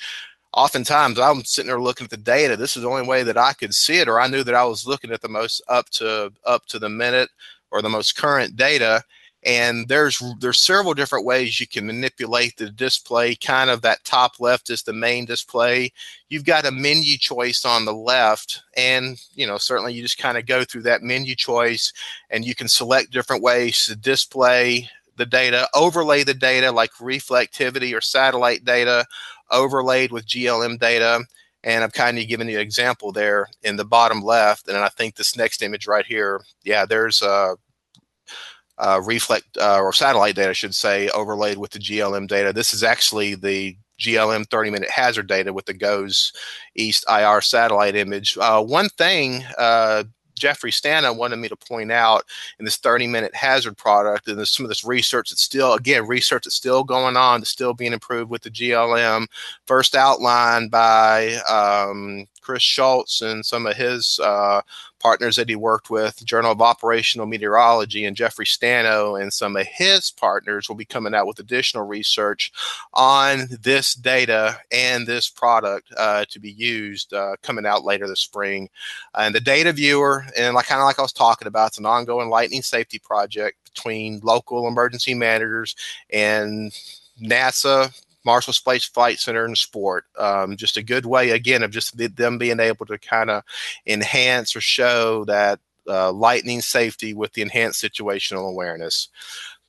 Oftentimes, I'm sitting there looking at the data. This is the only way that I could see it, or I knew that I was looking at the most up to up to the minute or the most current data and there's there's several different ways you can manipulate the display kind of that top left is the main display you've got a menu choice on the left and you know certainly you just kind of go through that menu choice and you can select different ways to display the data overlay the data like reflectivity or satellite data overlaid with glm data and I've kind of given you an example there in the bottom left. And I think this next image right here, yeah, there's a uh, reflect uh, or satellite data, I should say, overlaid with the GLM data. This is actually the GLM 30 minute hazard data with the GOES East IR satellite image. Uh, one thing uh, Geoffrey Stano wanted me to point out in this 30 minute hazard product, and some of this research that's still, again, research that's still going on, that's still being improved with the GLM, first outlined by um, Chris Schultz and some of his uh, partners that he worked with, Journal of Operational Meteorology, and Geoffrey Stano and some of his partners will be coming out with additional research on this data and this product uh, to be used uh, coming out later this spring. And the data viewer, and like kind of like I was talking about, it's an ongoing lightning safety project between local emergency managers and NASA, Marshall Space Flight Center and sport. Um, just a good way, again, of just them being able to kind of enhance or show that uh, lightning safety with the enhanced situational awareness.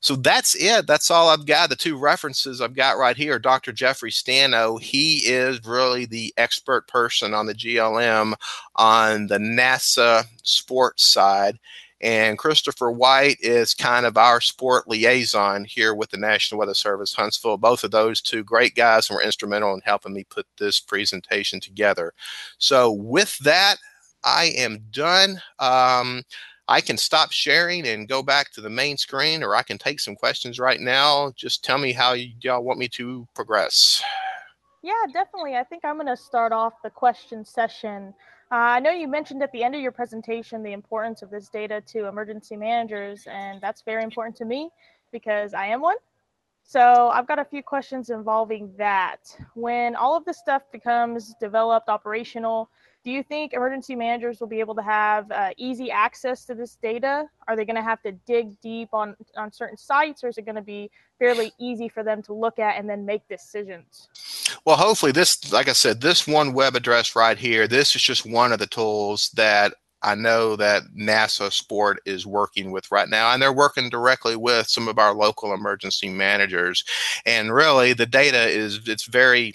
So that's it. That's all I've got. The two references I've got right here Dr. Geoffrey Stano. He is really the expert person on the GLM on the NASA sports side. And Christopher White is kind of our sport liaison here with the National Weather Service Huntsville. Both of those two great guys were instrumental in helping me put this presentation together. So, with that, I am done. Um, I can stop sharing and go back to the main screen, or I can take some questions right now. Just tell me how y'all want me to progress. Yeah, definitely. I think I'm going to start off the question session uh, I know you mentioned at the end of your presentation the importance of this data to emergency managers, and that's very important to me because I am one. So I've got a few questions involving that. When all of this stuff becomes developed, operational, do you think emergency managers will be able to have uh, easy access to this data? Are they going to have to dig deep on, on certain sites, or is it going to be fairly easy for them to look at and then make decisions? Well, hopefully, this, like I said, this one web address right here, this is just one of the tools that I know that NASA Sport is working with right now, and they're working directly with some of our local emergency managers. And really, the data is it's very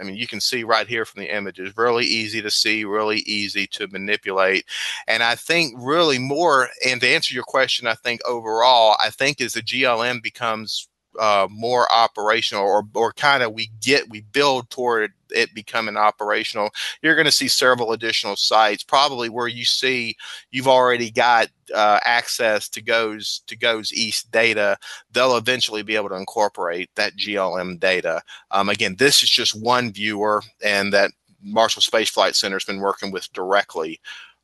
I mean, you can see right here from the images, really easy to see, really easy to manipulate. And I think really more, and to answer your question, I think overall, I think as the GLM becomes uh, more operational or, or kind of we get we build toward it becoming operational you're going to see several additional sites probably where you see you've already got uh, access to GOES to GOES East data they'll eventually be able to incorporate that glm data. Um, again this is just one viewer and that marshall space flight center has been working with directly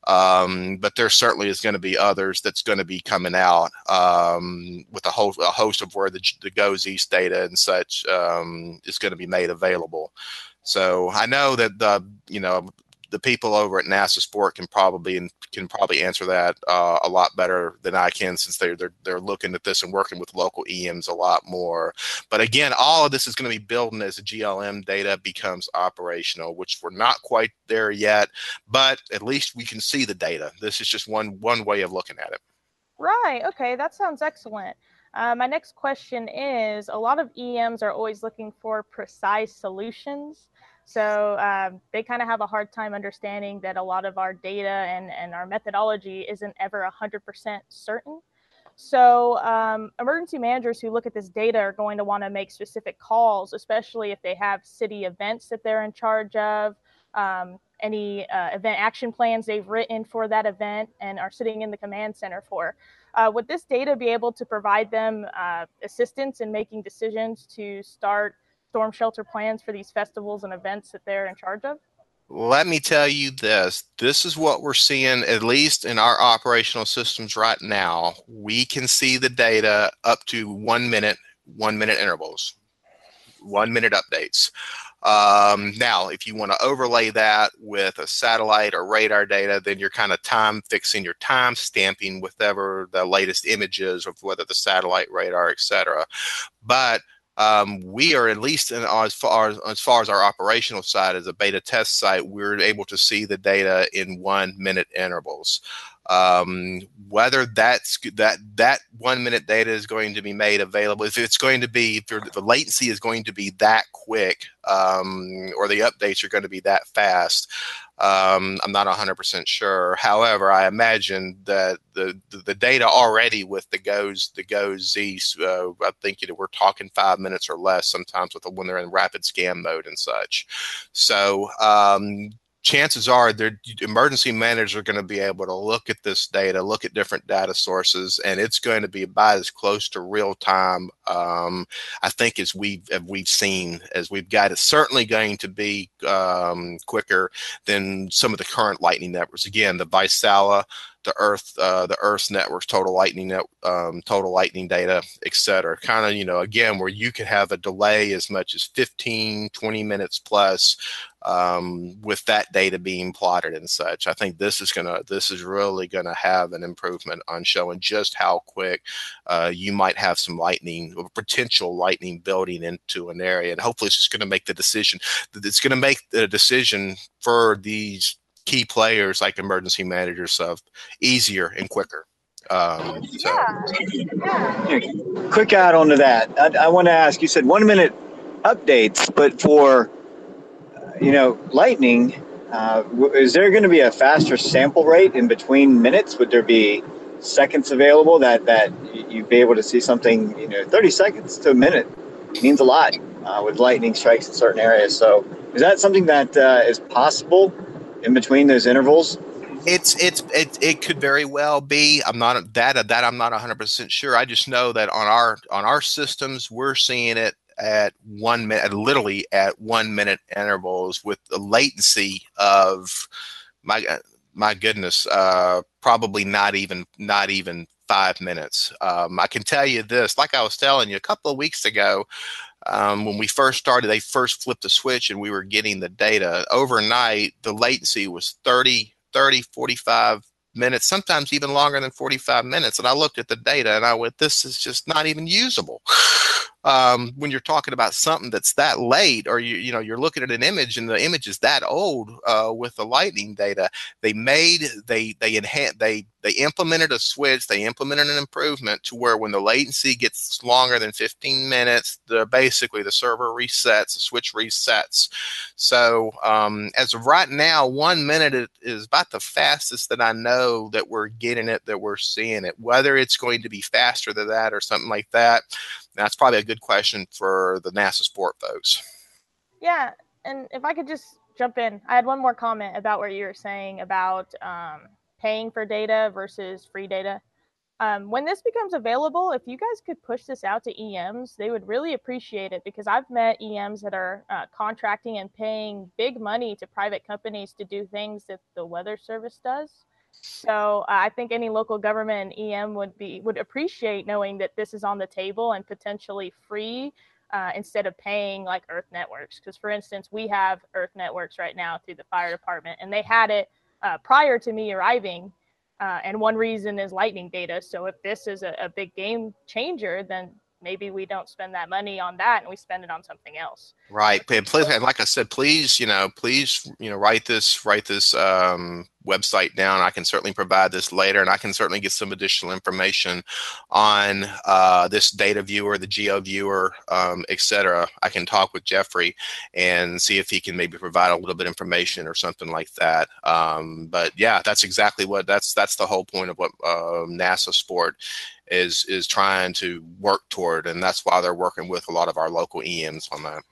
um, but there certainly is going to be others that's going to be coming out um, with a whole a host of where the, the GOES East data and such um, is going to be made available. So I know that the you know the people over at NASA Sport can probably can probably answer that uh, a lot better than I can since they're, they're they're looking at this and working with local EMs a lot more. But again, all of this is going to be building as the GLM data becomes operational, which we're not quite there yet, but at least we can see the data. This is just one one way of looking at it. Right. Okay, that sounds excellent. Uh, my next question is: A lot of EMs are always looking for precise solutions. So um, they kind of have a hard time understanding that a lot of our data and, and our methodology isn't ever 100% certain. So um, emergency managers who look at this data are going to want to make specific calls, especially if they have city events that they're in charge of, um, any uh, event action plans they've written for that event and are sitting in the command center for. Uh, would this data be able to provide them uh, assistance in making decisions to start storm shelter plans for these festivals and events that they're in charge of? Let me tell you this. This is what we're seeing, at least in our operational systems right now. We can see the data up to one minute, one minute intervals, one minute updates. Um, now, if you want to overlay that with a satellite or radar data, then you're kind of time fixing your time stamping with whatever the latest images of whether the satellite, radar, etc. But um, we are at least in, as far as, as far as our operational side as a beta test site, we're able to see the data in one minute intervals. Um, whether that's that that one minute data is going to be made available, if it's going to be if the latency is going to be that quick, um, or the updates are going to be that fast, um, I'm not 100% sure. However, I imagine that the, the, data already with the GOES the goes Z, uh, I think you know, we're talking five minutes or less sometimes with the, when they're in rapid scan mode and such. So um, chances are their emergency managers are going to be able to look at this data, look at different data sources, and it's going to be about as close to real time, um, I think, as we've as we've seen, as we've got. It's certainly going to be um, quicker than some of the current Lightning networks. Again, the Vaisala the Earth, uh, the Earth's networks, total lightning net, um, total lightning data, etc. Kind of, you know, again, where you could have a delay as much as 15, 20 minutes plus um, with that data being plotted and such. I think this is gonna, this is really gonna have an improvement on showing just how quick uh, you might have some lightning, or potential lightning building into an area, and hopefully it's just gonna make the decision. It's gonna make the decision for these key players like emergency managers stuff easier and quicker. Um, so. yeah. Quick add on to that. I, I want to ask you said one minute updates, but for, you know, Lightning, uh, is there going to be a faster sample rate in between minutes? Would there be seconds available that, that you'd be able to see something, you know, 30 seconds to a minute means a lot uh, with lightning strikes in certain areas. So is that something that uh, is possible in between those intervals? It's it's it, it could very well be. I'm not that that I'm not 100 percent sure. I just know that on our on our systems we're seeing it at one minute, literally at one minute intervals with the latency of my my goodness, uh, probably not even not even five minutes. Um, I can tell you this, like I was telling you a couple of weeks ago, um, when we first started, they first flipped the switch and we were getting the data. Overnight, the latency was 30, 30, 45 minutes, sometimes even longer than 45 minutes. And I looked at the data and I went, this is just not even usable. Um, when you're talking about something that's that late, or you you know you're looking at an image and the image is that old uh, with the lightning data, they made they they enhance they they implemented a switch, they implemented an improvement to where when the latency gets longer than 15 minutes, the basically the server resets, the switch resets. So um, as of right now, one minute is about the fastest that I know that we're getting it, that we're seeing it. Whether it's going to be faster than that or something like that, that's probably a good question for the NASA sport folks. Yeah, and if I could just jump in, I had one more comment about what you were saying about um, paying for data versus free data. Um, when this becomes available, if you guys could push this out to EMs, they would really appreciate it because I've met EMs that are uh, contracting and paying big money to private companies to do things that the Weather Service does. So uh, I think any local government and EM would be would appreciate knowing that this is on the table and potentially free uh, instead of paying like Earth Networks. Because for instance, we have Earth Networks right now through the fire department, and they had it uh, prior to me arriving. Uh, and one reason is lightning data. So if this is a, a big game changer, then maybe we don't spend that money on that and we spend it on something else. Right. And, please, and like I said, please, you know, please, you know, write this, write this um, website down. I can certainly provide this later, and I can certainly get some additional information on uh, this data viewer, the geo viewer, um, etc. I can talk with Geoffrey and see if he can maybe provide a little bit of information or something like that. Um, but yeah, that's exactly what that's that's the whole point of what uh, NASA Sport is is trying to work toward, and that's why they're working with a lot of our local EMs on that.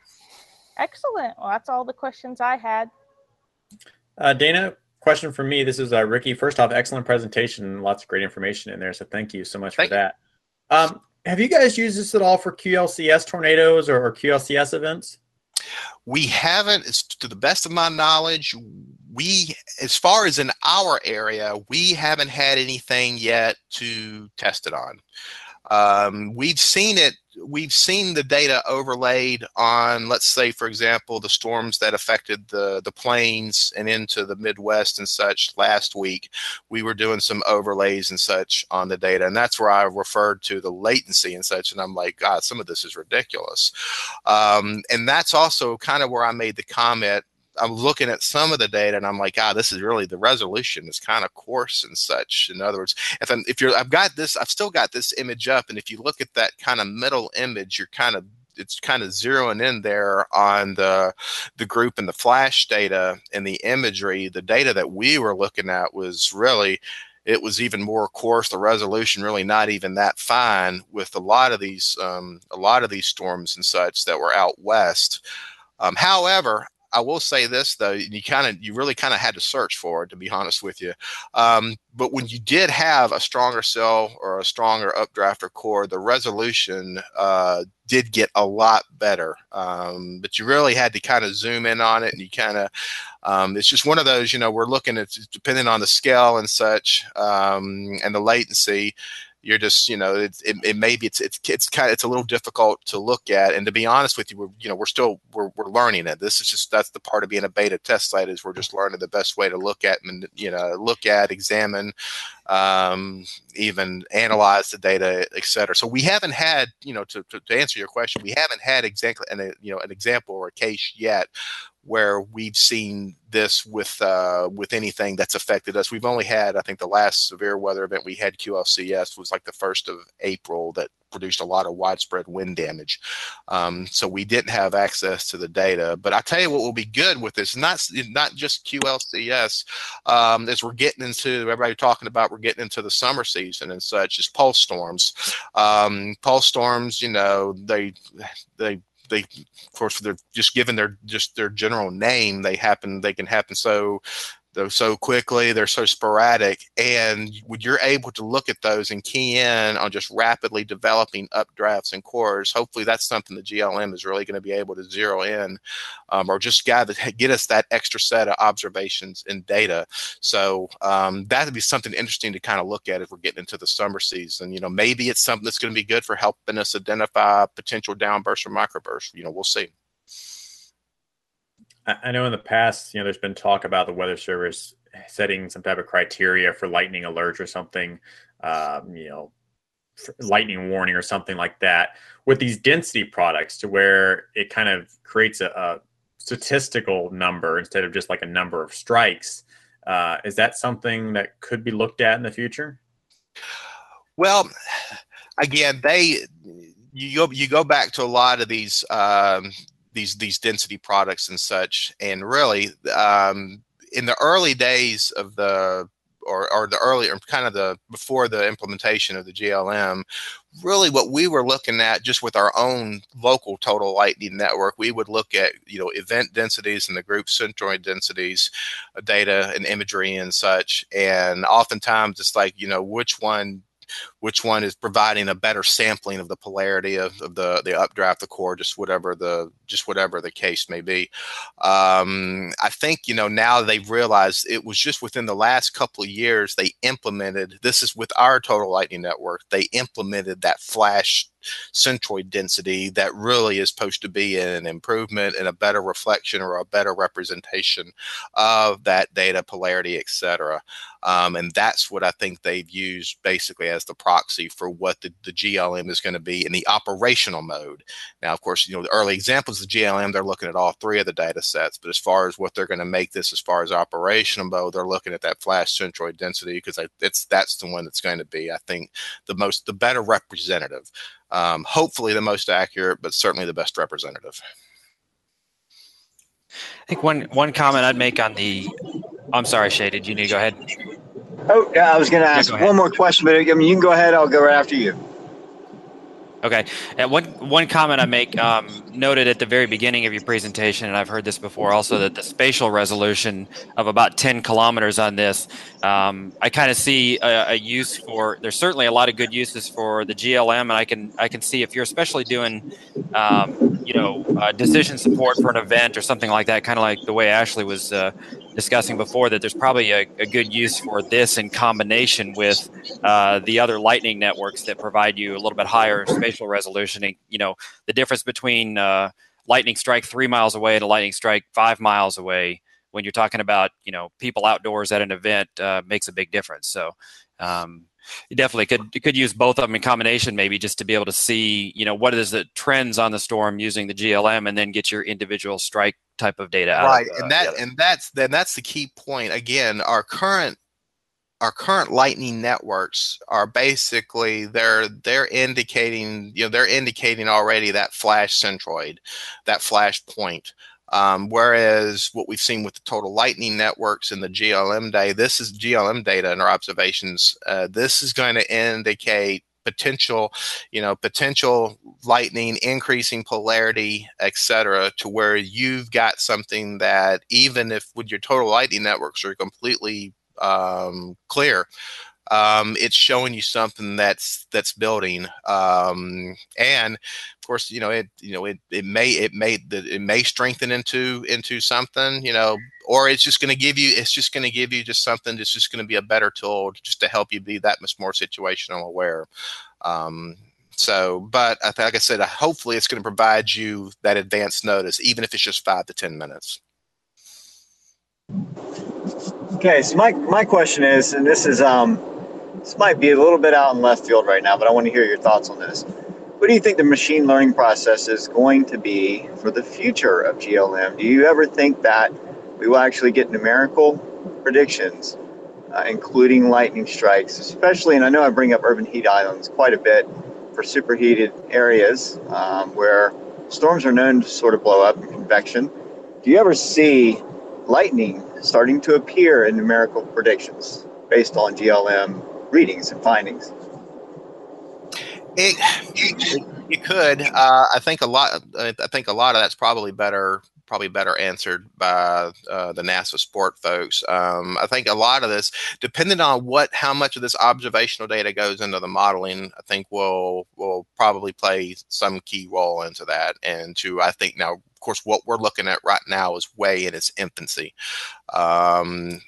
Excellent. Well, that's all the questions I had. Uh, Dana, question for me. This is uh, Ricky. First off, excellent presentation. Lots of great information in there. So thank you so much thank for that. Um, have you guys used this at all for QLCS tornadoes or, or QLCS events? We haven't, it's, to the best of my knowledge, we, as far as in our area, we haven't had anything yet to test it on. Um, we've seen it we've seen the data overlaid on let's say for example the storms that affected the the plains and into the midwest and such last week we were doing some overlays and such on the data and that's where i referred to the latency and such and i'm like god some of this is ridiculous um, and that's also kind of where i made the comment I'm looking at some of the data and I'm like, ah, this is really the resolution is kind of coarse and such. In other words, if I'm if you're I've got this, I've still got this image up, and if you look at that kind of middle image, you're kind of it's kind of zeroing in there on the the group and the flash data and the imagery. The data that we were looking at was really it was even more coarse. The resolution really not even that fine with a lot of these um, a lot of these storms and such that were out west. Um, however, I will say this though, you kind of, you really kind of had to search for it, to be honest with you. Um, but when you did have a stronger cell or a stronger updraft or core, the resolution uh, did get a lot better. Um, but you really had to kind of zoom in on it, and you kind of, um, it's just one of those, you know, we're looking at depending on the scale and such, um, and the latency you're just you know it, it, it maybe it's it's it's kind of it's a little difficult to look at. And to be honest with you we're you know we're still we're, we're learning it. This is just that's the part of being a beta test site is we're just learning the best way to look at and you know look at examine um, even analyze the data etc so we haven't had you know to, to, to answer your question we haven't had exactly an, you know an example or a case yet where we've seen this with uh, with anything that's affected us. We've only had, I think, the last severe weather event we had QLCS was like the first of April that produced a lot of widespread wind damage. Um, so we didn't have access to the data. But I tell you what will be good with this, not not just QLCS, um, as we're getting into everybody talking about we're getting into the summer season and such, is pulse storms. Um, pulse storms, you know, they they they of course they're just given their just their general name. They happen they can happen so they're so quickly, they're so sporadic, and you're able to look at those and key in on just rapidly developing updrafts and cores, hopefully that's something the GLM is really going to be able to zero in, um, or just gather get us that extra set of observations and data. So um, that would be something interesting to kind of look at if we're getting into the summer season. You know, maybe it's something that's going to be good for helping us identify potential downbursts or microbursts. You know, we'll see. I know in the past, you know, there's been talk about the Weather Service setting some type of criteria for lightning alerts or something, um, you know, lightning warning or something like that with these density products to where it kind of creates a, a statistical number instead of just like a number of strikes. Uh, is that something that could be looked at in the future? Well, again, they you go you go back to a lot of these um, these these density products and such. And really, um, in the early days of the or, or the early or kind of the before the implementation of the GLM, really what we were looking at just with our own local total lightning network, we would look at you know event densities and the group centroid densities, uh, data and imagery and such, and oftentimes it's like you know which one which one is providing a better sampling of the polarity of, of the the updraft, the core, just whatever the just whatever the case may be. Um, I think you know now they've realized it was just within the last couple of years they implemented. This is with our total lightning network. They implemented that flash centroid density that really is supposed to be an improvement and a better reflection or a better representation of that data polarity, etc. Um, and that's what I think they've used basically as the proxy for what the, the GLM is going to be in the operational mode. Now, of course, you know, the early examples of GLM, they're looking at all three of the data sets, but as far as what they're going to make this as far as operational mode, they're looking at that flash centroid density because it's that's the one that's going to be, I think, the most the better representative. Um, hopefully the most accurate, but certainly the best representative. I think one one comment I'd make on the. I'm sorry, Shay. Did you need to go ahead? Oh, yeah, I was going to ask yeah, one more question, but I mean, you can go ahead. I'll go right after you. Okay. And one one comment I make um, noted at the very beginning of your presentation, and I've heard this before also, that the spatial resolution of about 10 kilometers on this, um, I kind of see a, a, use for. There's certainly a lot of good uses for the GLM, and I can I can see if you're especially doing, um, you know, uh, decision support for an event or something like that, kind of like the way Ashley was uh, discussing before that there's probably a, a, good use for this in combination with uh, the other lightning networks that provide you a little bit higher spatial resolution. And you know the difference between uh, lightning strike three miles away and a lightning strike five miles away when you're talking about you know people outdoors at an event uh, makes a big difference. So um, you definitely could could use both of them in combination maybe just to be able to see you know what is the trends on the storm using the glm and then get your individual strike type of data out right of, uh, and that and that's then that's the key point again our current our current lightning networks are basically they're they're indicating you know they're indicating already that flash centroid that flash point um, whereas what we've seen with the total lightning networks and the GLM data, this is GLM data and our observations. Uh, this is going to indicate potential, you know, potential lightning, increasing polarity, etc., to where you've got something that even if with your total lightning networks are completely um, clear, um, it's showing you something that's that's building um, and of course you know it you know it, it may it may it may strengthen into into something you know or it's just going to give you it's just going to give you just something that's just going to be a better tool just to help you be that much more situational aware. Um, so but like i said hopefully it's going to provide you that advanced notice even if it's just five to ten minutes. Okay so my my question is and this is um this might be a little bit out in left field right now, but I want to hear your thoughts on this. What do you think the machine learning process is going to be for the future of GLM? Do you ever think that we will actually get numerical predictions, uh, including lightning strikes, especially, and I know I bring up urban heat islands quite a bit for superheated areas um, where storms are known to sort of blow up in convection. Do you ever see lightning starting to appear in numerical predictions based on GLM readings and findings? It, it, it could. Uh, I think a lot. I think a lot of that's probably better probably better answered by uh, the NASA sport folks. Um, I think a lot of this, depending on what how much of this observational data goes into the modeling, I think will will probably play some key role into that. And to I think now, of course, what we're looking at right now is way in its infancy. Um,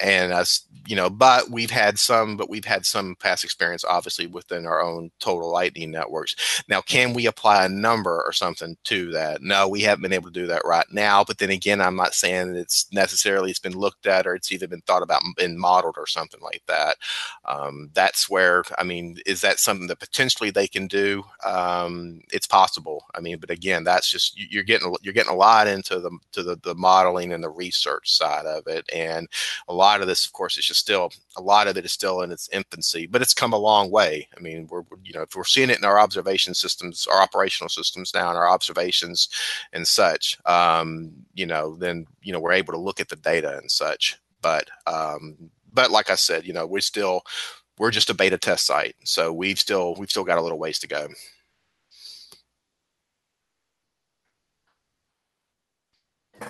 and us, you know, but we've had some, but we've had some past experience, obviously, within our own total lightning networks. Now, can we apply a number or something to that? No, we haven't been able to do that right now. But then again, I'm not saying that it's necessarily it's been looked at or it's either been thought about and modeled or something like that. Um, that's where, I mean, is that something that potentially they can do? Um, it's possible. I mean, but again, that's just you're getting you're getting a lot into the to the, the modeling and the research side of it, and a lot of this, of course, is just still a lot of it is still in its infancy, but it's come a long way. I mean, we're you know if we're seeing it in our observation systems, our operational systems now, and our observations and such, um, you know, then you know we're able to look at the data and such. But um, but like I said, you know, we're still we're just a beta test site, so we've still we've still got a little ways to go.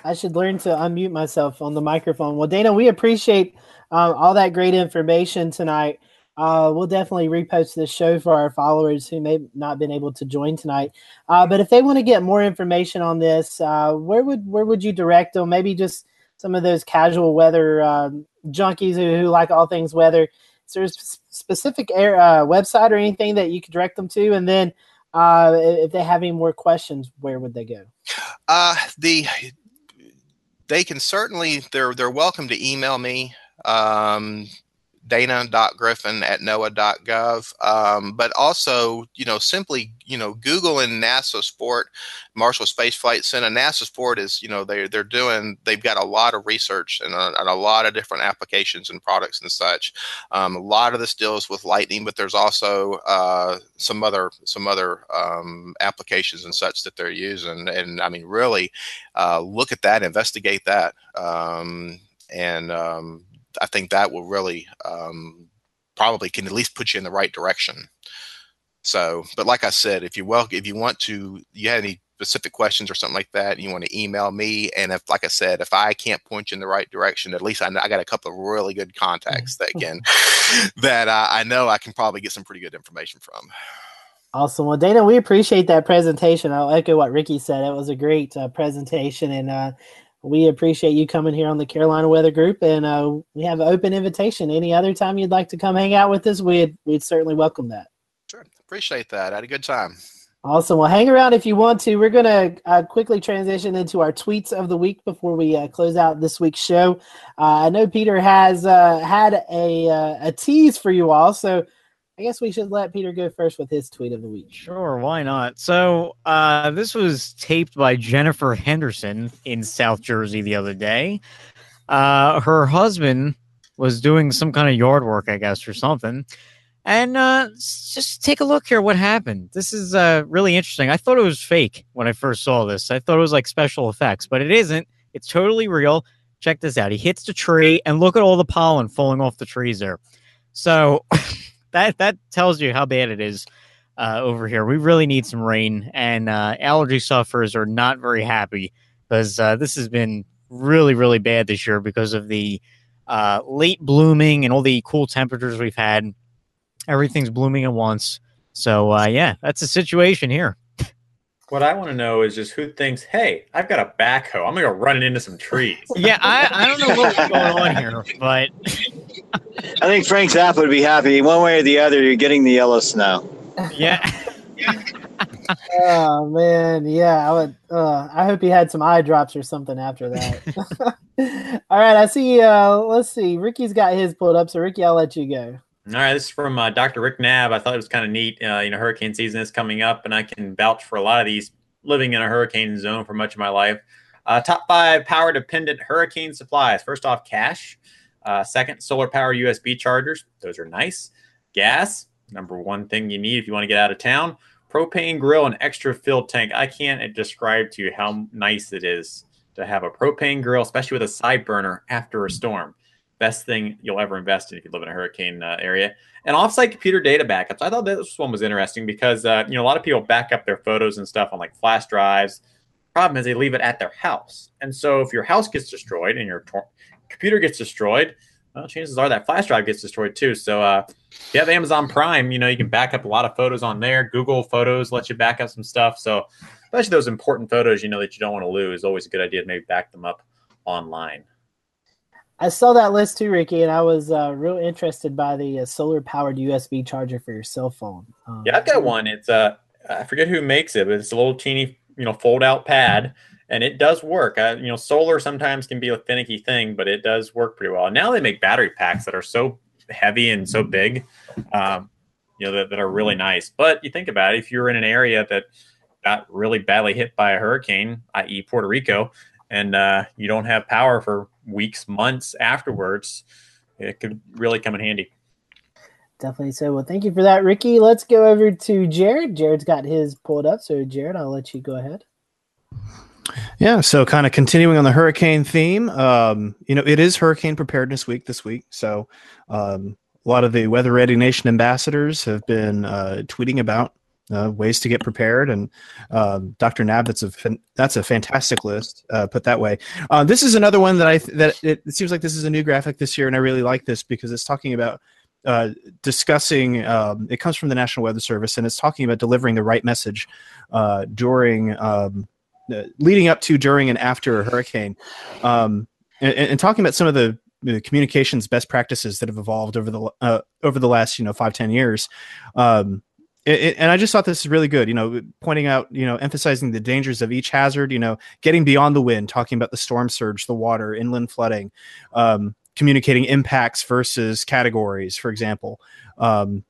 I should learn to unmute myself on the microphone. Well, Dana, we appreciate um, all that great information tonight. Uh, we'll definitely repost this show for our followers who may not been able to join tonight. Uh, but if they want to get more information on this, uh, where would where would you direct them? Maybe just some of those casual weather um, junkies who, who, like all things weather. Is there a specific air, uh, website or anything that you could direct them to? And then uh, if they have any more questions, where would they go? Uh, the they can certainly they're they're welcome to email me um, dana.griffin at noaa.gov. Um, but also, you know, simply, you know, Google and NASA Sport, Marshall Space Flight Center. NASA Sport is, you know, they're, they're doing, they've got a lot of research and a, and a lot of different applications and products and such. Um, a lot of this deals with lightning, but there's also uh, some other, some other um, applications and such that they're using. And I mean, really uh, look at that, investigate that. Um, and um, I think that will really um, probably can at least put you in the right direction. So, but like I said, if you well, if you want to, you have any specific questions or something like that, you want to email me. And if, like I said, if I can't point you in the right direction, at least I, know, I got a couple of really good contacts that can, that uh, I know I can probably get some pretty good information from. Awesome. Well, Dana, we appreciate that presentation. I'll echo what Ricky said. It was a great uh, presentation, and uh, we appreciate you coming here on the Carolina Weather Group, and uh, we have an open invitation. Any other time you'd like to come hang out with us, we'd we'd certainly welcome that. Sure, appreciate that. I had a good time. Awesome. Well, hang around if you want to. We're going to uh, quickly transition into our tweets of the week before we uh, close out this week's show. Uh, I know Peter has uh, had a uh, a tease for you all, so I guess we should let Peter go first with his tweet of the week. Sure, why not? So, uh, this was taped by Jennifer Henderson in South Jersey the other day. Uh, her husband was doing some kind of yard work, I guess, or something. And uh, just take a look here. What happened? This is uh, really interesting. I thought it was fake when I first saw this. I thought it was like special effects, but it isn't. It's totally real. Check this out. He hits the tree, and look at all the pollen falling off the trees there. So. that that tells you how bad it is uh, over here. We really need some rain, and uh, allergy sufferers are not very happy because uh, this has been really really bad this year because of the uh, late blooming and all the cool temperatures we've had. Everything's blooming at once. So uh, yeah, that's the situation here. What I want to know is just who thinks, "Hey, I've got a backhoe. I'm gonna go running into some trees." yeah, I, I don't know what's going on here, but I think Frank Zappa would be happy. One way or the other, you're getting the yellow snow. Yeah. oh man, yeah. I would. Uh, I hope he had some eye drops or something after that. All right, I see. Uh, let's see. Ricky's got his pulled up, so Ricky, I'll let you go. All right, this is from uh, Dr. Rick Knabb. I thought it was kind of neat. Uh, you know, hurricane season is coming up, and I can vouch for a lot of these living in a hurricane zone for much of my life. Uh, top five power dependent hurricane supplies. First off, cash. Uh, second, solar power USB chargers. Those are nice. Gas, number one thing you need if you want to get out of town. Propane grill and extra filled tank. I can't describe to you how nice it is to have a propane grill, especially with a side burner after a storm best thing you'll ever invest in if you live in a hurricane uh, area. And offsite computer data backups. I thought this one was interesting because uh, you know a lot of people back up their photos and stuff on like flash drives. Problem is, they leave it at their house, and so if your house gets destroyed and your tor- computer gets destroyed, well, chances are that flash drive gets destroyed too. So, uh, you have Amazon Prime, you know you can back up a lot of photos on there. Google Photos lets you back up some stuff. So, especially those important photos, you know that you don't want to lose. Always a good idea to maybe back them up online. I saw that list too, Ricky, and I was uh, real interested by the uh, solar-powered USB charger for your cell phone. Um, Yeah, I've got one. It's uh, I forget who makes it, but it's a little teeny, you know, fold-out pad, and it does work. Uh, you know, solar sometimes can be a finicky thing, but it does work pretty well. Now they make battery packs that are so heavy and so big, um, you know, that, that are really nice. But you think about it, if you're in an area that got really badly hit by a hurricane, i.e., Puerto Rico, and uh, you don't have power for weeks, months afterwards, it could really come in handy. Definitely so. Well, thank you for that, Ricky. Let's go over to Jared. Jared's got his pulled up. So, Jared, I'll let you go ahead. Yeah, so kind of continuing on the hurricane theme, um, you know, it is Hurricane Preparedness Week this week. So, um, a lot of the Weather Ready Nation ambassadors have been uh, tweeting about uh, ways to get prepared, and um, Dr. Knabb, that's a that's a fantastic list. Uh, put that way, uh, this is another one that I th- that it, it seems like this is a new graphic this year, and I really like this because it's talking about uh, discussing. Um, it comes from the National Weather Service, and it's talking about delivering the right message uh, during. Um, uh, leading up to, during, and after a hurricane, um, and, and talking about some of the, the communications best practices that have evolved over the uh, over the last you know five ten years. Um, it, it- and I just thought this is really good. You know, pointing out, you know, emphasizing the dangers of each hazard. You know, getting beyond the wind, talking about the storm surge, the water, inland flooding, um, communicating impacts versus categories, for example, um,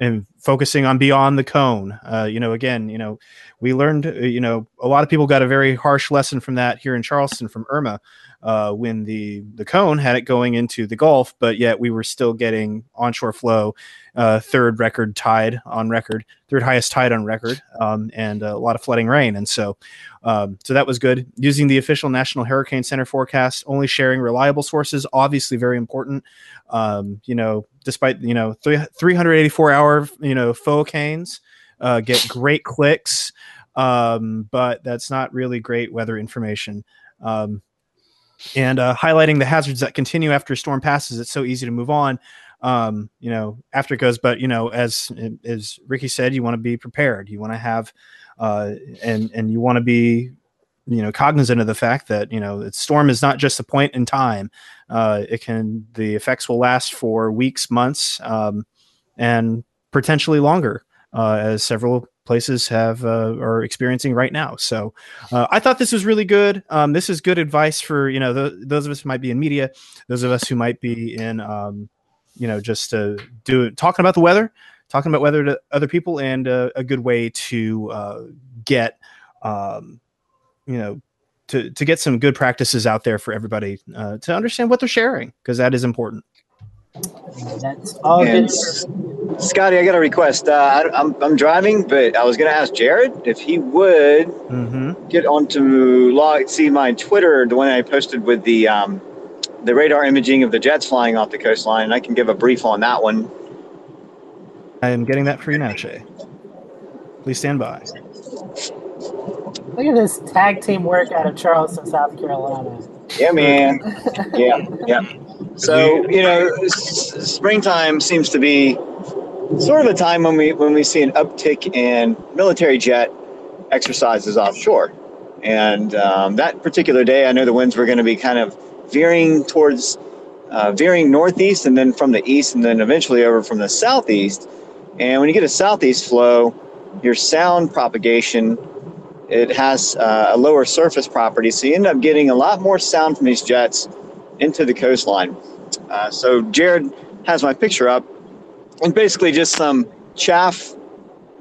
and focusing on beyond the cone. Uh, you know, again, you know, we learned, uh, you know, a lot of people got a very harsh lesson from that here in Charleston from Irma. Uh, when the the cone had it going into the Gulf, but yet we were still getting onshore flow, uh, third record tide on record, third highest tide on record, um, and a lot of flooding rain. And so, um, so that was good. Using the official National Hurricane Center forecast, only sharing reliable sources, obviously very important. Um, you know, despite you know three, 384 hour you know faux canes, uh, get great clicks, um, but that's not really great weather information. Um, and uh, highlighting the hazards that continue after a storm passes. It's so easy to move on, um, you know, after it goes. But you know, as as Ricky said, you want to be prepared. You want to have, uh, and and you want to be, you know, cognizant of the fact that you know, storm is not just a point in time. Uh, it can the effects will last for weeks, months, um, and potentially longer, uh, as several places have uh, are experiencing right now. So uh, I thought this was really good. Um, this is good advice for you know th- those of us who might be in media, those of us who might be in um, you know just uh, do talking about the weather, talking about weather to other people, and uh, a good way to uh, get um, you know. To, to get some good practices out there for everybody uh, to understand what they're sharing because that is important. That's all good. Scotty, I got a request. Uh, I, I'm, I'm driving, but I was going to ask Jared if he would Mm-hmm. get onto log, see my Twitter, the one I posted with the um, the radar imaging of the jets flying off the coastline, and I can give a brief on that one. I am getting that for you now, Shay. Please stand by. Look at this tag team work out of Charleston, South Carolina. Yeah, man. yeah, yeah. So you know, springtime seems to be sort of a time when we when we see an uptick in military jet exercises offshore. And um, that particular day, I know the winds were going to be kind of veering towards uh, veering northeast, and then from the east, and then eventually over from the southeast. And when you get a southeast flow, your sound propagation it has uh, a lower surface property, so you end up getting a lot more sound from these jets into the coastline. Uh, so Jared has my picture up, and basically just some chaff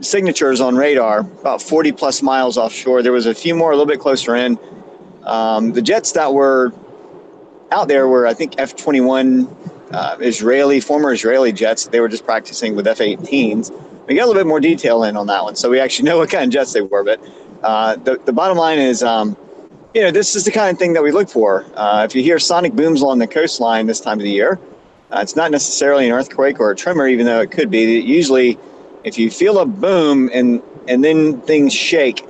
signatures on radar, about 40 plus miles offshore. There was a few more a little bit closer in. Um, the jets that were out there were, I think, F-21 uh, Israeli, former Israeli jets. They were just practicing with F-18s. We got a little bit more detail in on that one, so we actually know what kind of jets they were. But uh, the, the bottom line is, um, you know, this is the kind of thing that we look for. Uh, if you hear sonic booms along the coastline this time of the year, uh, it's not necessarily an earthquake or a tremor, even though it could be. Usually, if you feel a boom and and then things shake,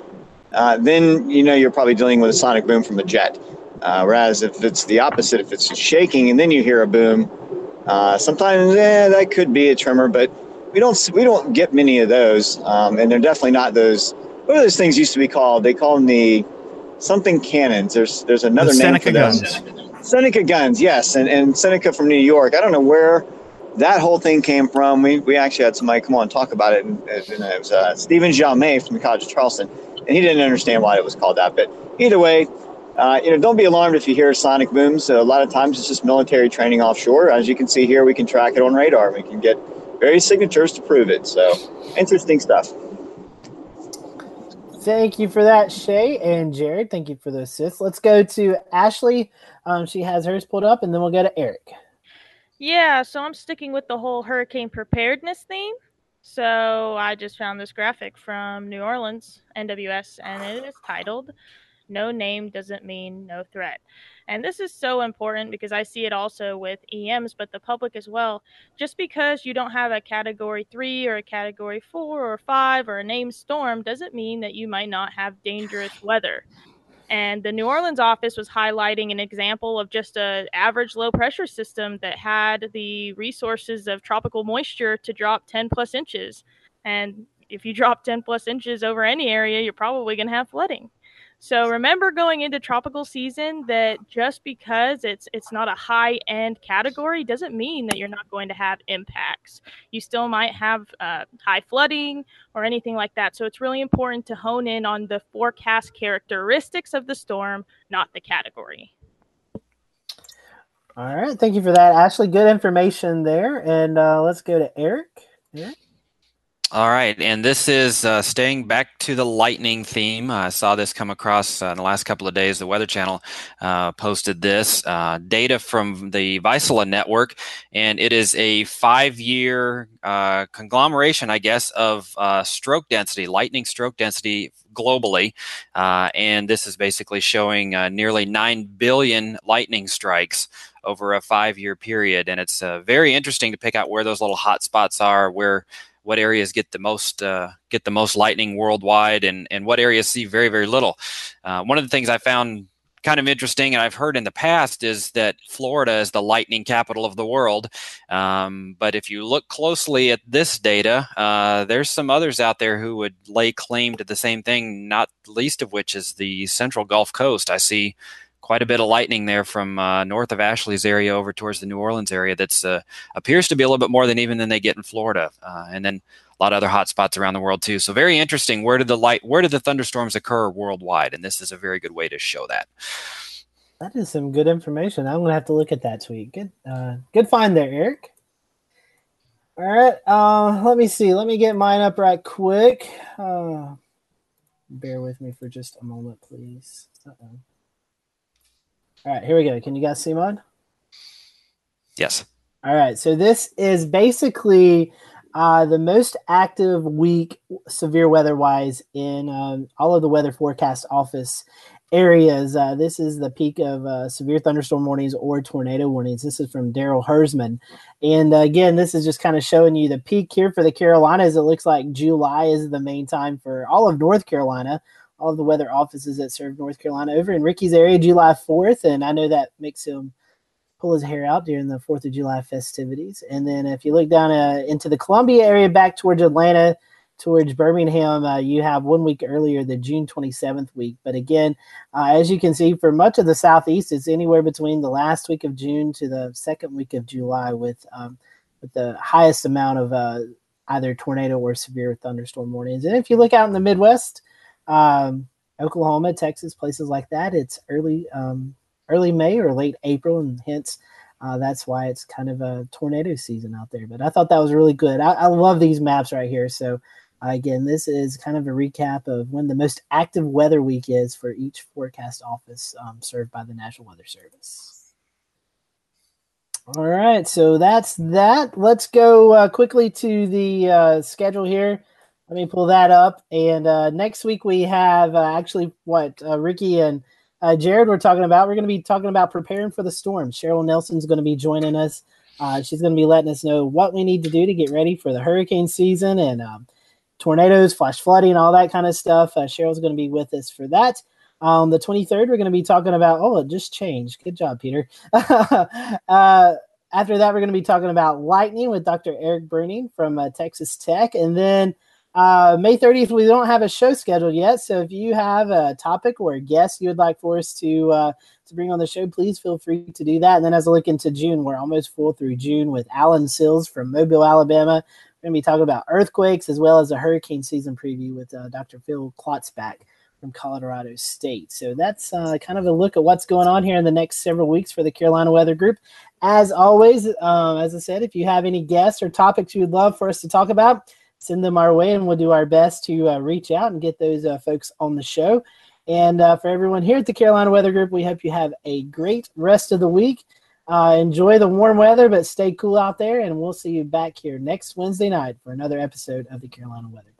uh, then you know you're probably dealing with a sonic boom from a jet. Uh, whereas if it's the opposite, if it's shaking and then you hear a boom, uh, sometimes eh, that could be a tremor, but we don't we don't get many of those, um, and they're definitely not those. What are those things used to be called? They call them the something cannons. There's there's another The name Seneca for those. guns. Seneca guns, yes, and and Seneca from New York. I don't know where that whole thing came from. We we actually had somebody come on and talk about it, and, and it was uh, Stephen Jaumé from the College of Charleston, and he didn't understand why it was called that. But either way, uh, you know, don't be alarmed if you hear sonic booms. a lot of times it's just military training offshore. As you can see here, we can track it on radar. We can get various signatures to prove it. So interesting stuff. Thank you for that, Shay and Jared. Thank you for the assist. Let's go to Ashley. Um, she has hers pulled up, and then we'll go to Eric. Yeah, so I'm sticking with the whole hurricane preparedness theme. So I just found this graphic from New Orleans, NWS, and it is titled No Name Doesn't Mean No Threat. And this is so important because I see it also with EMs, but the public as well. Just because you don't have a category three or a category four or five or a named storm doesn't mean that you might not have dangerous weather. And the New Orleans office was highlighting an example of just a average low pressure system that had the resources of tropical moisture to drop 10 plus inches. And if you drop 10 plus inches over any area, you're probably going to have flooding. So remember going into tropical season that just because it's it's not a high end category doesn't mean that you're not going to have impacts. You still might have uh, high flooding or anything like that. So it's really important to hone in on the forecast characteristics of the storm, not the category. All right, thank you for that, Ashley. Good information there, and uh, let's go to Eric. Eric? All right, and this is uh, staying back to the lightning theme. I saw this come across uh, in the last couple of days. The Weather Channel uh, posted this uh, data from the Vaisala network, and it is a five-year uh, conglomeration, I guess, of uh, stroke density, lightning stroke density globally, and this is basically showing nearly nine billion lightning strikes over a five-year period, and it's very interesting to pick out where those little hot spots are, where what areas get the most uh, get the most lightning worldwide, and and what areas see very very little. Uh, one of the things I found kind of interesting, and I've heard in the past, is that Florida is the lightning capital of the world. Um, but if you look closely at this data, uh, there's some others out there who would lay claim to the same thing. Not least of which is the Central Gulf Coast. I see quite a bit of lightning there from uh, north of Ashley's area over towards the New Orleans area. That's uh, appears to be a little bit more than even than they get in Florida, uh, and then a lot of other hot spots around the world too. So very interesting. Where did the light? Where did the thunderstorms occur worldwide? And this is a very good way to show that. That is some good information. I'm gonna have to look at that tweet. Good, uh, good find there, Eric. All right, uh, let me see. Let me get mine up right quick. Uh, bear with me for just a moment, please. Uh-oh. All right, here we go. Can you guys see mine? Yes. All right. So this is basically uh, the most active week, severe weather wise, in um, all of the weather forecast office areas. Uh, this is the peak of uh, severe thunderstorm warnings or tornado warnings. This is from Daryl Herzmann. And uh, again, this is just kind of showing you the peak here for the Carolinas. It looks like July is the main time for all of North Carolina all the weather offices that serve North Carolina over in Ricky's area July 4th. And I know that makes him pull his hair out during the 4th of July festivities. And then if you look down uh, into the Columbia area back towards Atlanta, towards Birmingham, uh, you have one week earlier, the June 27th week. But again, uh, as you can see, for much of the Southeast, it's anywhere between the last week of June to the second week of July with, um, with the highest amount of uh, either tornado or severe thunderstorm warnings. And if you look out in the Midwest, um, Oklahoma, Texas, places like that. It's early um, early May or late April, and hence uh, that's why it's kind of a tornado season out there. But I thought that was really good. I, I love these maps right here. So uh, again, this is kind of a recap of when the most active weather week is for each forecast office um, served by the National Weather Service. All right, so that's that. Let's go uh, quickly to the uh, schedule here. Let me pull that up. And uh, next week we have uh, actually what uh, Ricky and uh, Jared were talking about. We're going to be talking about preparing for the storm. Cheryl Nelson's going to be joining us. Uh, she's going to be letting us know what we need to do to get ready for the hurricane season and um, tornadoes, flash flooding, all that kind of stuff. Uh, Cheryl's going to be with us for that. On the 23rd, we're going to be talking about, oh, it just changed. Good job, Peter. after that, we're going to be talking about lightning with Dr. Eric Bruning from Texas Tech. And then uh, May 30th, we don't have a show scheduled yet. So if you have a topic or a guest you would like for us to uh, to bring on the show, please feel free to do that. And then as I look into June, we're almost full through June with Alan Sealls from Mobile, Alabama. We're going to be talking about earthquakes as well as a hurricane season preview with uh, Dr. Phil Klotzbach from Colorado State. So that's uh, kind of a look at what's going on here in the next several weeks for the Carolina Weather Group. As always, um, as I said, if you have any guests or topics you would love for us to talk about, send them our way and we'll do our best to uh, reach out and get those uh, folks on the show. And uh, for everyone here at the Carolina Weather Group, we hope you have a great rest of the week. Uh, enjoy the warm weather, but stay cool out there. And we'll see you back here next Wednesday night for another episode of the Carolina Weather.